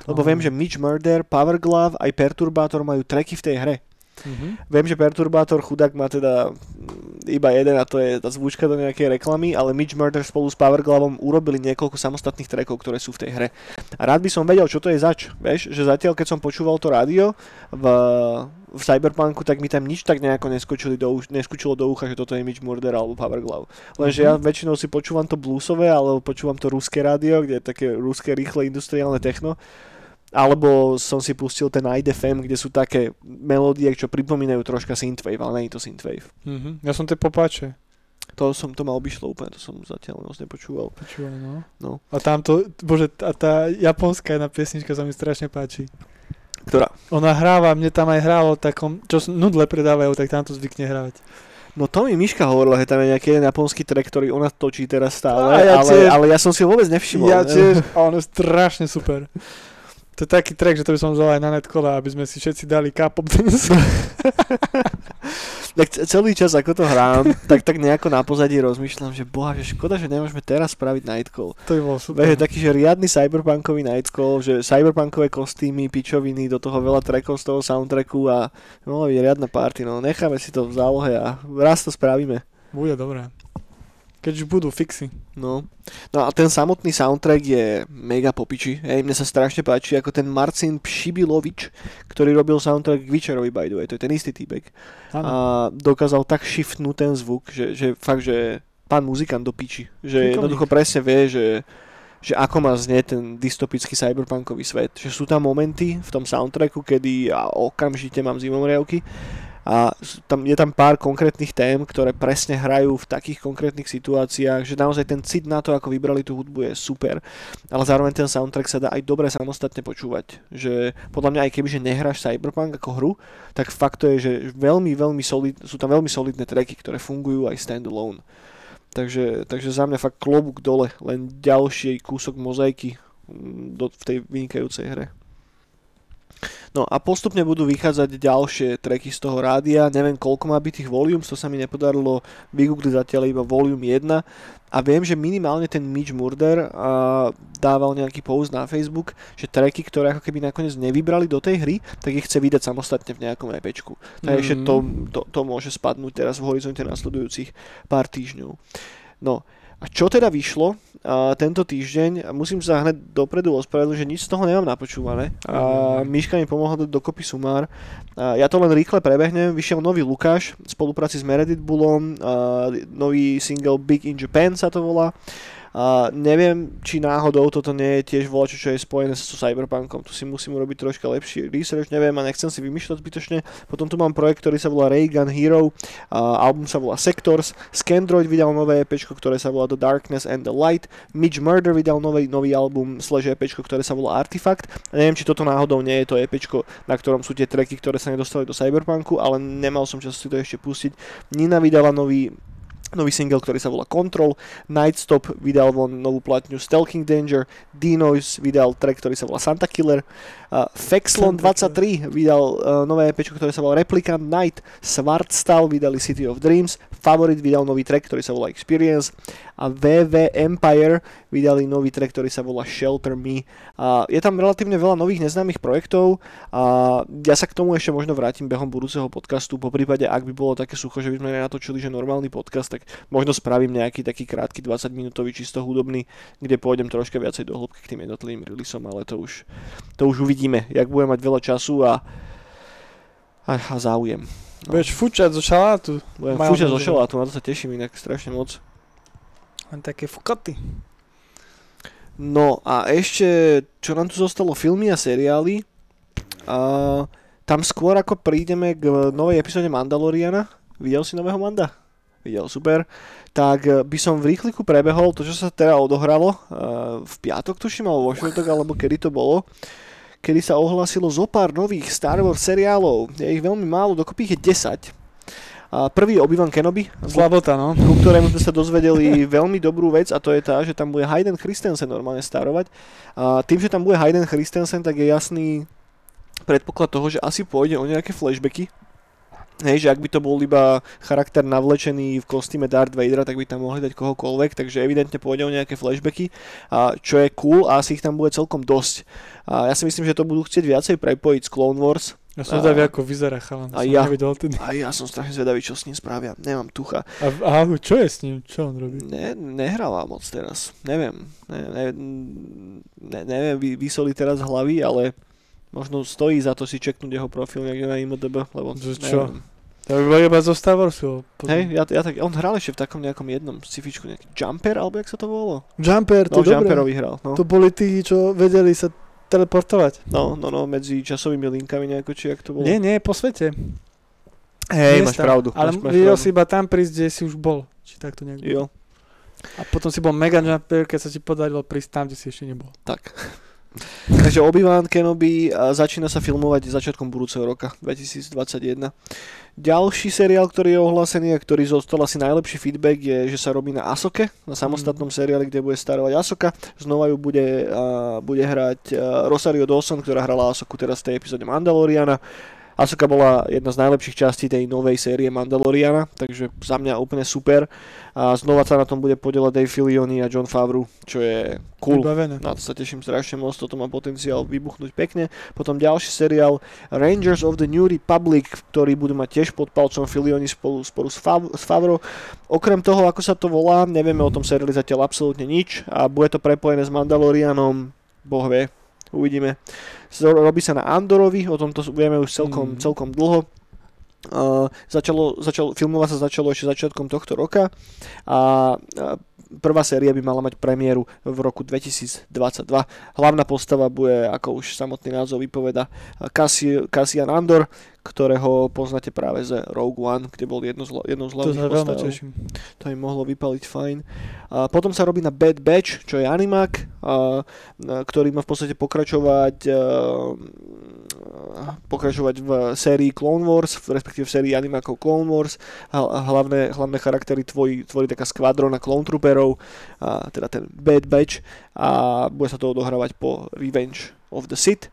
lebo viem, že Mitch Murder, Power Glove aj Perturbator majú treky v tej hre. Mm-hmm. Viem, že Perturbátor chudák má teda iba jeden a to je tá zvučka do nejakej reklamy, ale Mitch Murder spolu s Powerglavom urobili niekoľko samostatných trackov, ktoré sú v tej hre. A rád by som vedel, čo to je zač. Vieš, že zatiaľ, keď som počúval to rádio v, v Cyberpunku, tak mi tam nič tak nejako neskočilo do, neskočilo do ucha, že toto je Mitch Murder alebo Powerglove. Lenže mm-hmm. ja väčšinou si počúvam to bluesové, alebo počúvam to ruské rádio, kde je také ruské rýchle industriálne techno alebo som si pustil ten IDFM, kde sú také melódie, čo pripomínajú troška synthwave, ale nie je to synthwave. Mm-hmm. Ja som tie popáče. To som to mal obišlo úplne, to som zatiaľ moc nepočúval. Počúval, no. no. A tamto, bože, a tá japonská jedna piesnička sa mi strašne páči. Ktorá? Ona hráva, mne tam aj hrálo takom, čo nudle predávajú, tak tam to zvykne hrávať. No to mi Miška hovorila, že tam je nejaký jeden japonský track, ktorý ona točí teraz stále, ja ale, ale ja som si vôbec nevšimol. Ja tiež, a on je strašne super. To je taký track, že to by som vzal aj na netkole, aby sme si všetci dali K-pop dance. tak celý čas, ako to hrám, tak, tak nejako na pozadí rozmýšľam, že boha, že škoda, že nemôžeme teraz spraviť Nightcall. To by bol super. Veď, taký, že riadny cyberpunkový Nightcall, že cyberpunkové kostýmy, pičoviny, do toho veľa trackov z toho soundtracku a no, riadna party, no necháme si to v zálohe a raz to spravíme. Bude dobré. Keď už budú fixy. No. no a ten samotný soundtrack je mega popiči. Hej, mne sa strašne páči, ako ten Marcin Pšibilovič, ktorý robil soundtrack k Witcherovi, by the way, to je ten istý týpek. A dokázal tak shiftnúť ten zvuk, že, že fakt, že pán muzikant do piči. Že jednoducho presne vie, že že ako má znieť ten dystopický cyberpunkový svet. Že sú tam momenty v tom soundtracku, kedy ja okamžite mám zimomriavky a tam, je tam pár konkrétnych tém, ktoré presne hrajú v takých konkrétnych situáciách, že naozaj ten cit na to, ako vybrali tú hudbu je super, ale zároveň ten soundtrack sa dá aj dobre samostatne počúvať. Že podľa mňa aj keby, nehráš Cyberpunk ako hru, tak fakt to je, že veľmi, veľmi solid, sú tam veľmi solidné tracky, ktoré fungujú aj standalone. Takže, takže za mňa fakt klobúk dole, len ďalší kúsok mozaiky mm, do, v tej vynikajúcej hre. No a postupne budú vychádzať ďalšie tracky z toho rádia, neviem koľko má byť tých volumes, to sa mi nepodarilo vygoogliť zatiaľ iba volume 1 a viem, že minimálne ten Mitch Murder a dával nejaký post na Facebook, že tracky, ktoré ako keby nakoniec nevybrali do tej hry, tak ich chce vydať samostatne v nejakom EPčku. Takže mm. to, to, to môže spadnúť teraz v horizonte nasledujúcich pár týždňov. No, a čo teda vyšlo uh, tento týždeň? Musím sa hneď dopredu ospravedlniť, že nič z toho nemám napočúvané. Uh, Miška mi pomohla dať dokopy sumár. Uh, ja to len rýchle prebehnem. Vyšiel nový Lukáš v spolupráci s Meredith Bullom, uh, nový single Big in Japan sa to volá. Neviem, či náhodou toto nie je tiež volačo, čo je spojené so Cyberpunkom. Tu si musím urobiť troška lepší research, neviem a nechcem si vymýšľať zbytočne. Potom tu mám projekt, ktorý sa volá Ray Gun Hero, a album sa volá Sectors, Scandroid vydal nové EP, ktoré sa volá The Darkness and the Light, Mitch Murder vydal nový, nový album slash EP, ktoré sa volá Artifact. A neviem, či toto náhodou nie je to EP, na ktorom sú tie tracky, ktoré sa nedostali do Cyberpunku, ale nemal som čas si to ešte pustiť. Nina vydala nový nový single, ktorý sa volá Control, Nightstop vydal von novú platňu Stalking Danger, D-Noise vydal track, ktorý sa volá Santa Killer, uh, Fexlon 23 vydal uh, nové EP, ktoré sa volá Replicant Night, Swartstal vydali City of Dreams, Favorit vydal nový track, ktorý sa volá Experience a VV Empire vydali nový track, ktorý sa volá Shelter Me. A je tam relatívne veľa nových neznámych projektov a ja sa k tomu ešte možno vrátim behom budúceho podcastu, po prípade ak by bolo také sucho, že by sme natočili, že normálny podcast, tak možno spravím nejaký taký krátky 20 minútový čisto hudobný, kde pôjdem troška viacej do hĺbky k tým jednotlivým releaseom, ale to už, to už uvidíme, jak budem mať veľa času a, a, a záujem. No. Budeš fučať zo šalátu. Budem fučať zo šalátu, na to sa teším inak strašne moc. Len také fukaty. No a ešte, čo nám tu zostalo, filmy a seriály. A tam skôr ako prídeme k novej epizóde Mandaloriana. Videl si nového Manda? Videl, super. Tak eh, by som v rýchliku prebehol to, čo sa teda odohralo eh, v piatok, tuším, alebo vo štvrtok, alebo kedy to bolo kedy sa ohlasilo zo pár nových Star Wars seriálov. Je ich veľmi málo, dokopy ich je 10. A prvý je Obi-Wan Kenobi, Slabota, no. ku ktorému sme sa dozvedeli veľmi dobrú vec a to je tá, že tam bude Hayden Christensen normálne starovať. A tým, že tam bude Hayden Christensen, tak je jasný predpoklad toho, že asi pôjde o nejaké flashbacky, Hej, že ak by to bol iba charakter navlečený v kostýme Darth Vadera, tak by tam mohli dať kohokoľvek, takže evidentne pôjde o nejaké flashbacky, a čo je cool a asi ich tam bude celkom dosť. A ja si myslím, že to budú chcieť viacej prepojiť s Clone Wars, ja som zvedavý, ako vyzerá chalan. A ja, a ja som strašne zvedavý, čo s ním spravia. Nemám tucha. A, a čo je s ním? Čo on robí? Ne, nehráva moc teraz. Neviem. Ne, ne, ne, neviem, vy, vysoli teraz hlavy, ale možno stojí za to si čeknúť jeho profil niekde na IMDB, lebo čo? Neviem. To by bolo iba zo Star Warsu. Hej, ja, ja tak, on hral ešte v takom nejakom jednom scifičku, nejaký Jumper, alebo jak sa to volalo? Jumper, to no, Jumperovi hral. No. To boli tí, čo vedeli sa teleportovať. No, no, no, medzi časovými linkami nejako, či jak to bolo? Nie, nie, po svete. Hej, máš pravdu. Ale máš, máš videl si iba tam prísť, kde si už bol. Či takto nejak Jo. A potom si bol mega jumper, keď sa ti podarilo prísť tam, kde si ešte nebol. Tak. Takže Obi-Wan Kenobi začína sa filmovať začiatkom budúceho roka 2021. Ďalší seriál, ktorý je ohlásený a ktorý zostal asi najlepší feedback je, že sa robí na Asoke, na samostatnom seriáli, kde bude starovať Asoka. Znova ju bude, uh, bude hrať uh, Rosario Dawson, ktorá hrala Asoku teraz v tej epizóde Mandaloriana. Asuka bola jedna z najlepších častí tej novej série Mandaloriana, takže za mňa úplne super. A znova sa na tom bude podielať Dave Filioni a John Favreau, čo je cool. Vybavené. Na to sa teším strašne moc, toto má potenciál vybuchnúť pekne. Potom ďalší seriál Rangers of the New Republic, ktorý budú mať tiež pod palcom Filioni spolu, spolu s, Fav- s. Okrem toho, ako sa to volá, nevieme o tom seriáli zatiaľ absolútne nič a bude to prepojené s Mandalorianom, boh vie, uvidíme. Robí sa na Andorovi, o tomto vieme už celkom, mm. celkom dlho. Uh, začalo, začalo, filmovať sa začalo ešte začiatkom tohto roka a uh, prvá séria by mala mať premiéru v roku 2022. Hlavná postava bude, ako už samotný názov vypoveda, Cassian Andor, ktorého poznáte práve ze Rogue One, kde bol jedno z, jednou z hlavných postav. To im mohlo vypaliť fajn. A potom sa robí na Bad Batch, čo je animák, a, ktorý má v podstate pokračovať a, pokračovať v sérii Clone Wars, respektíve v sérii animákov Clone Wars. Hlavné, hlavné charaktery tvorí, tvorí taká skvadrona Clone Trooperov, a, teda ten Bad Batch a bude sa to odohrávať po Revenge of the Sith.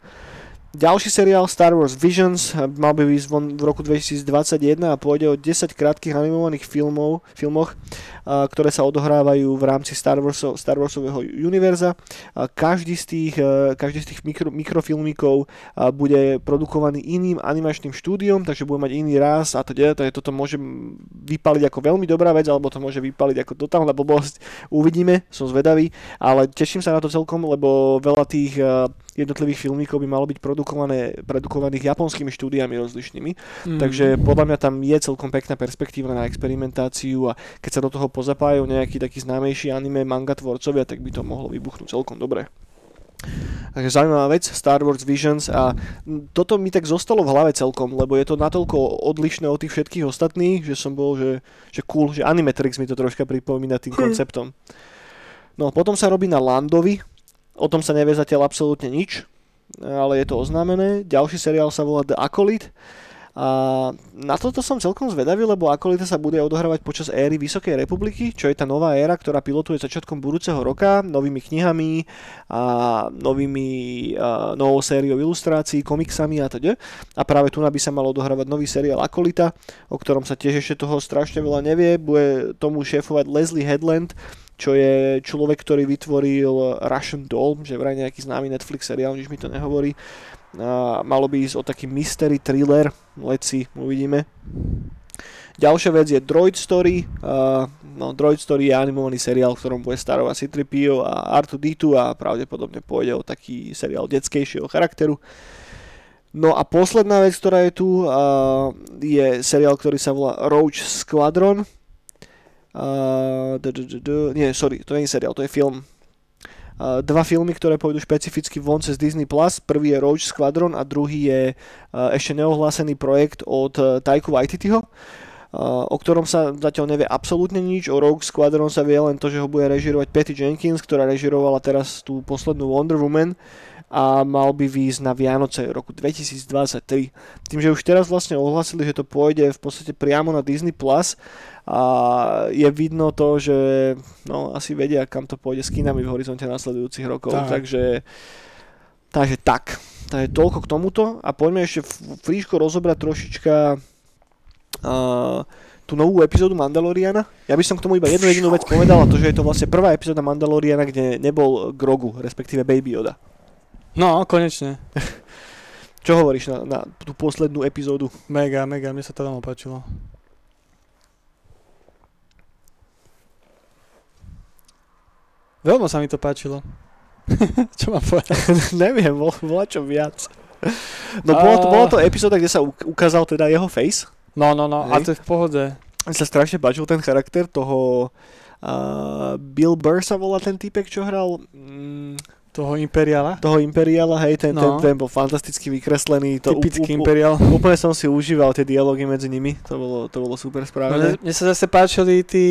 Ďalší seriál Star Wars Visions mal by výsť von v roku 2021 a pôjde o 10 krátkých animovaných filmov, filmoch, ktoré sa odohrávajú v rámci Star, Warso, Star Warsového univerza. Každý z tých, eh, každý z tých mikro, mikrofilmíkov a, bude produkovaný iným animačným štúdiom, takže bude mať iný raz a teda, takže toto môže vypaliť ako veľmi dobrá vec, alebo to môže vypaliť ako totálna blbosť. Uvidíme, som zvedavý, ale teším sa na to celkom, lebo veľa tých eh, jednotlivých filmíkov by malo byť produkované, produkovaných japonskými štúdiami rozlišnými. Mm. Takže podľa mňa tam je celkom pekná perspektíva na experimentáciu a keď sa do toho pozapájajú nejakí takí známejší anime manga tvorcovia, tak by to mohlo vybuchnúť celkom dobre. Takže zaujímavá vec, Star Wars Visions a toto mi tak zostalo v hlave celkom, lebo je to natoľko odlišné od tých všetkých ostatných, že som bol, že, že cool, že Animatrix mi to troška pripomína tým hm. konceptom. No potom sa robí na Landovi, O tom sa nevie zatiaľ absolútne nič, ale je to oznámené. Ďalší seriál sa volá The Acolyte. A na toto som celkom zvedavý, lebo Akolita sa bude odohrávať počas éry Vysokej republiky, čo je tá nová éra, ktorá pilotuje začiatkom budúceho roka, novými knihami a novými, a novou sériou ilustrácií, komiksami a teda. A práve tu by sa mal odohrávať nový seriál Akolita, o ktorom sa tiež ešte toho strašne veľa nevie. Bude tomu šéfovať Leslie Headland, čo je človek, ktorý vytvoril Russian Doll, že vraj nejaký známy Netflix seriál, nič mi to nehovorí. A malo by ísť o taký mystery thriller, leci, uvidíme. Ďalšia vec je Droid Story. Uh, no, Droid Story je animovaný seriál, v ktorom bude starovať C-3PO a R2-D2 a pravdepodobne pôjde o taký seriál detskejšieho charakteru. No a posledná vec, ktorá je tu, uh, je seriál, ktorý sa volá Roach Squadron. Uh, nie, sorry, to nie je seriál, to je film. Uh, dva filmy, ktoré pôjdu špecificky von cez Disney+. Plus. Prvý je Roach Squadron a druhý je uh, ešte neohlásený projekt od uh, Taiku Waititiho, o ktorom sa zatiaľ nevie absolútne nič. O Rogue Squadron sa vie len to, že ho bude režirovať Patty Jenkins, ktorá režirovala teraz tú poslednú Wonder Woman a mal by výjsť na Vianoce roku 2023. Tým, že už teraz vlastne ohlasili, že to pôjde v podstate priamo na Disney+, Plus, a je vidno to, že no, asi vedia, kam to pôjde s kinami v horizonte nasledujúcich rokov. Tak. Takže, takže tak. Takže toľko k tomuto a poďme ešte fríško rozobrať trošička uh, tú novú epizódu Mandaloriana. Ja by som k tomu iba jednu jedinú vec povedal a to, že je to vlastne prvá epizóda Mandaloriana, kde nebol Grogu, respektíve Baby Yoda. No, konečne. Čo hovoríš na, na tú poslednú epizódu? Mega, mega, mne sa to veľmi páčilo. Veľmi sa mi to páčilo. čo mám povedať? Neviem, bol, bola čo viac. No a... bolo to, bolo to epizóda, kde sa ukázal teda jeho face. No, no, no, Hej. a to je v pohode. Mne sa strašne páčil ten charakter toho... Uh, Bill Burr sa volá ten typek, čo hral... Mm, toho Imperiala? Toho Imperiala, hej, ten, no. ten, ten bol fantasticky vykreslený. To Typický u, u, Imperial. Úplne som si užíval tie dialógy medzi nimi, to bolo, to bolo super správne. No, mne sa zase páčili tí,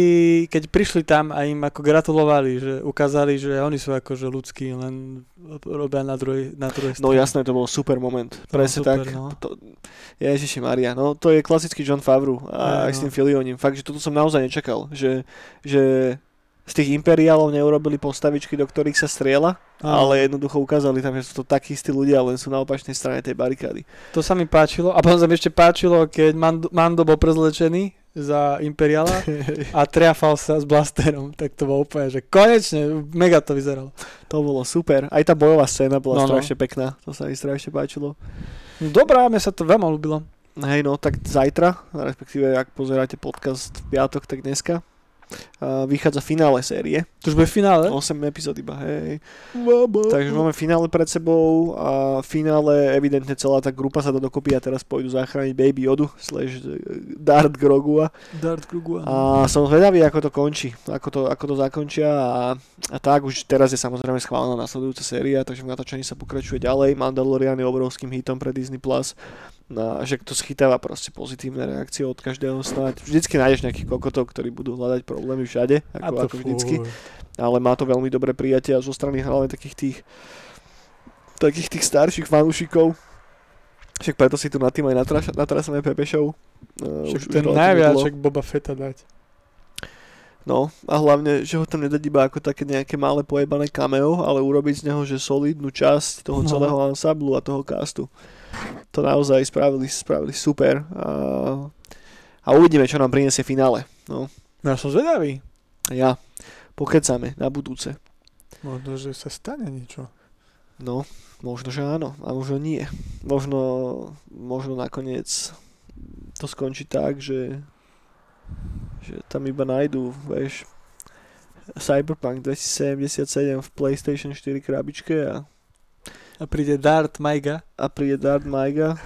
keď prišli tam a im ako gratulovali, že ukázali, že oni sú akože ľudskí, len robia na druhej, na druhej no strane. No jasné, to bol super moment. Presne super, tak. No. To, Ježiši Maria, no to je klasický John Favreau a aj, aj no. s tým Filionim. Fakt, že toto som naozaj nečakal, že, že z tých imperiálov neurobili postavičky, do ktorých sa striela, ale jednoducho ukázali tam, že sú to takí istí ľudia, len sú na opačnej strane tej barikády. To sa mi páčilo. A potom sa mi ešte páčilo, keď Mando, Mando bol prezlečený za imperiála a triafal sa s blasterom, tak to bolo úplne, že konečne, mega to vyzeralo. To bolo super. Aj tá bojová scéna bola no, no. strašne no. pekná. To sa mi strašne páčilo. Dobrá, mne sa to veľmi ľúbilo. Hej, no tak zajtra, respektíve ak pozeráte podcast v piatok, tak dneska, uh, vychádza finále série. To už bude finále? 8 epizód iba, hej. Baba. Takže máme finále pred sebou a finále evidentne celá tá grupa sa dá dokopy a teraz pôjdu zachrániť Baby Yodu slash Dart Grogua. Dart Grogua. A som zvedavý, ako to končí, ako to, ako to zakončia a, a tak už teraz je samozrejme schválená nasledujúca séria, takže v natáčaní sa pokračuje ďalej. Mandalorian je obrovským hitom pre Disney+. Plus No, že to schytáva proste pozitívne reakcie od každého snáď. Vždycky nájdeš nejakých kokotov, ktorí budú hľadať problémy všade, ako, ako vždycky. Ale má to veľmi dobré prijatie a zo strany hlavne takých tých takých tých starších fanúšikov. Však preto si tu na tým aj natrasame Pepe Show. Uh, Však už, ten najviac, však Boba Fetta dať. No a hlavne, že ho tam nedať iba ako také nejaké malé pojebané cameo, ale urobiť z neho, že solidnú časť toho No. celého ansamblu a toho castu. To naozaj spravili, spravili super. A, a uvidíme, čo nám prinesie finále. No, Ja som zvedavý. ja. Pokecame na budúce. Možno, že sa stane niečo. No, možno, že áno, a možno nie. Možno, možno nakoniec to skončí tak, že, že tam iba nájdú, vieš, Cyberpunk 2077 v PlayStation 4 krabičke a, A príde Dart Maiga a príde Darth Maiga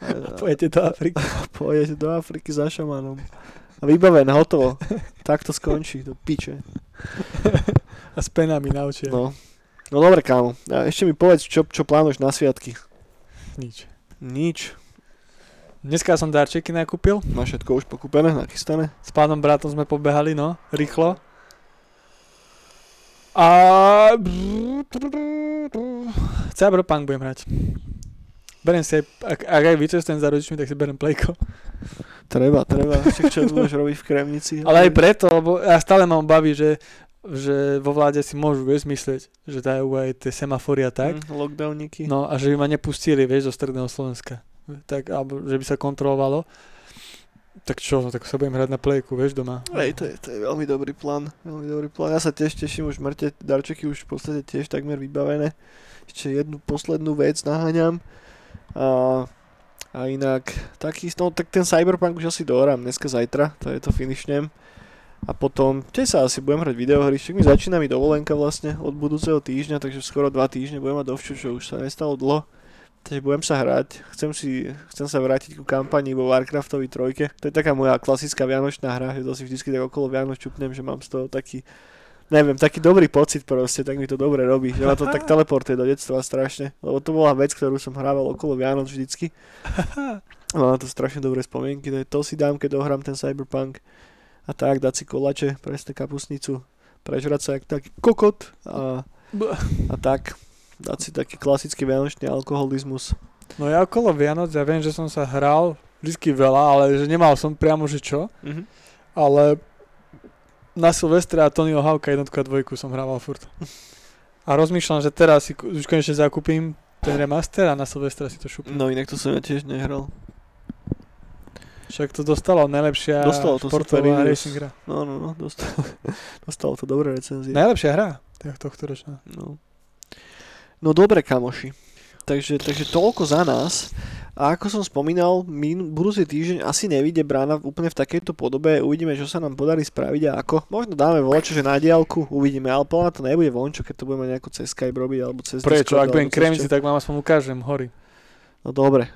a, pojete do Afriky. a pojede do Afriky za šamanom. A vybavené, hotovo. Tak to skončí, do piče. A s penami na očiach. No. No dobre, kámo. A ešte mi povedz, čo, čo plánuješ na sviatky. Nič. Nič. Dneska som darčeky nakúpil. Máš všetko už pokúpené, nachystané? S pánom bratom sme pobehali, no, rýchlo. A... Cyberpunk budem hrať. Berem si aj, ak, ak aj vycestujem za rodičmi, tak si berem plejko. Treba, treba. Však čo budeš robiť v Kremnici? Ale aj preto, lebo ja stále mám obavy, že, že vo vláde si môžu, vieš, myslieť, že dajú aj tie semafory a tak. Mm, lockdowníky. No a že by ma nepustili, vieš, do stredného Slovenska. Tak, alebo že by sa kontrolovalo. Tak čo, tak sa budem hrať na plejku, vieš, doma. Hej, to je, to je veľmi dobrý plán. Veľmi dobrý plán. Ja sa tiež teším, už mŕte darčeky už v podstate tiež takmer vybavené. Ešte jednu poslednú vec naháňam. A, a inak, taký, no tak ten Cyberpunk už asi dohrám dneska, zajtra, to je to finishnem. A potom, tiež sa asi budem hrať videohry, však mi začína mi dovolenka vlastne od budúceho týždňa, takže skoro dva týždne budem mať dovču, čo už sa nestalo dlho. Takže budem sa hrať, chcem, si, chcem sa vrátiť ku kampani vo Warcraftovi trojke. To je taká moja klasická vianočná hra, že to si vždy tak okolo Vianoč čupnem, že mám z toho taký, neviem, taký dobrý pocit proste, tak mi to dobre robí, že ma to tak teleportuje do detstva strašne, lebo to bola vec, ktorú som hrával okolo Vianoc vždycky. Mám na to strašne dobré spomienky, to, je, to si dám, keď dohrám ten Cyberpunk. A tak, dať si kolače, presne kapusnicu, prežrať sa jak taký kokot a, a tak, dať si taký klasický vianočný alkoholizmus. No ja okolo Vianoc, ja viem, že som sa hral vždy veľa, ale že nemal som priamo, že čo. Mhm. Ale na Silvestre a Tonyho Hawka jednotku a dvojku som hrával furt. A rozmýšľam, že teraz si už konečne zakúpim ten remaster a na Silvestra si to šupnem. No inak to som ja tiež nehral. Však to dostalo najlepšia Dostalo to športová racing hra. No, no, no, dostalo, dostalo to dobré recenzie. Najlepšia hra tohto ročná. No. No dobre, kamoši. Takže, takže toľko za nás. A ako som spomínal, min, budúci týždeň asi nevíde brána úplne v takejto podobe. Uvidíme, čo sa nám podarí spraviť a ako. Možno dáme volačo, že na diálku uvidíme, ale podľa to nebude vončo, keď to budeme nejako cez Skype robiť alebo cez Prečo? Discord, Ak budem čo. tak vám aspoň ukážem hory. No dobre.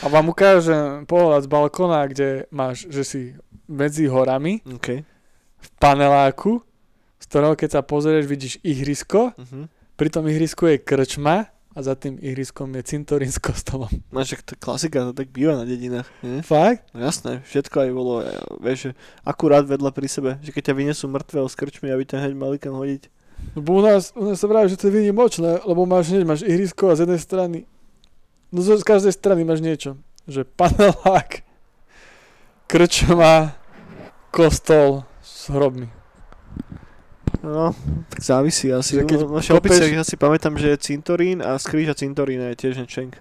A vám ukážem pohľad z balkóna, kde máš, že si medzi horami OK. v paneláku, z ktorého keď sa pozrieš, vidíš ihrisko, Uh-huh. Pri tom ihrisku je krčma a za tým ihriskom je cintorín s kostolom. No však to klasika, to tak býva na dedinách. Nie? Fakt? No jasné, všetko aj bolo, vieš, akurát vedľa pri sebe, že keď ťa vynesú mŕtveho s krčmi, aby ťa hneď mali kam hodiť. Lebo u nás, u nás sa vraví, že to je výnimočné, lebo máš, hneď máš ihrisko a z jednej strany, no z z každej strany máš niečo. Že panelák, krčma, kostol s hrobmi. No, tak závisí asi. Že keď No, no, kopeš- ja si pamätám, že je cintorín a z kríža cintorína je tiež nečenk.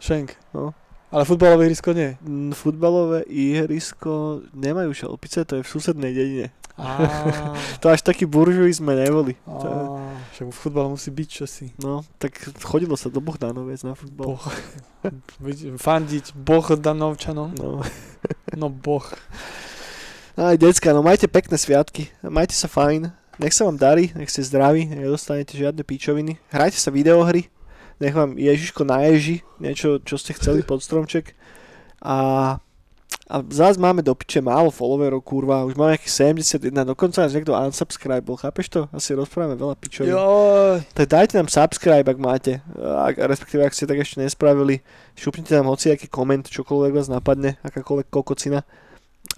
Šenk. No. Ale futbalové ihrisko nie. Mm, Futbalové ihrisko nemajú šelpice, to je v susednej dedine. To až taký buržuji sme neboli. To je, však v futbale musí byť čosi. no, tak chodilo sa do Bohdánoviec na futbal. Boh. Fandiť Boh Danovčanom. No. No boh. Aj decka, no majte pekné sviatky, majte sa fajn, nech sa vám darí, nech ste zdraví, nedostanete žiadne píčoviny, hrajte sa videohry, nech vám Ježiško naježí niečo, čo ste chceli pod stromček a, a zás máme do piče málo followerov, kurva, už máme nejakých 71, dokonca nás niekto unsubscribe bol, chápeš to? Asi rozprávame veľa pičovín. Tak dajte nám subscribe, ak máte, ak, respektíve ak ste tak ešte nespravili, šupnite nám hoci aký koment, čokoľvek vás napadne, akákoľvek kokocina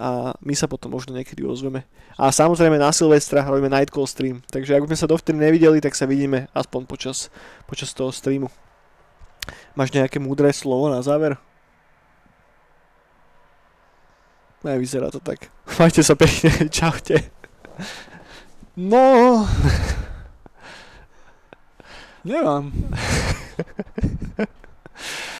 a my sa potom možno niekedy ozveme. A samozrejme na Silvestra robíme Night Call stream, takže ak by sme sa dovtedy nevideli, tak sa vidíme aspoň počas, počas toho streamu. Máš nejaké múdre slovo na záver? Nevyzerá to tak. Majte sa pekne, čaute. No... Nemám.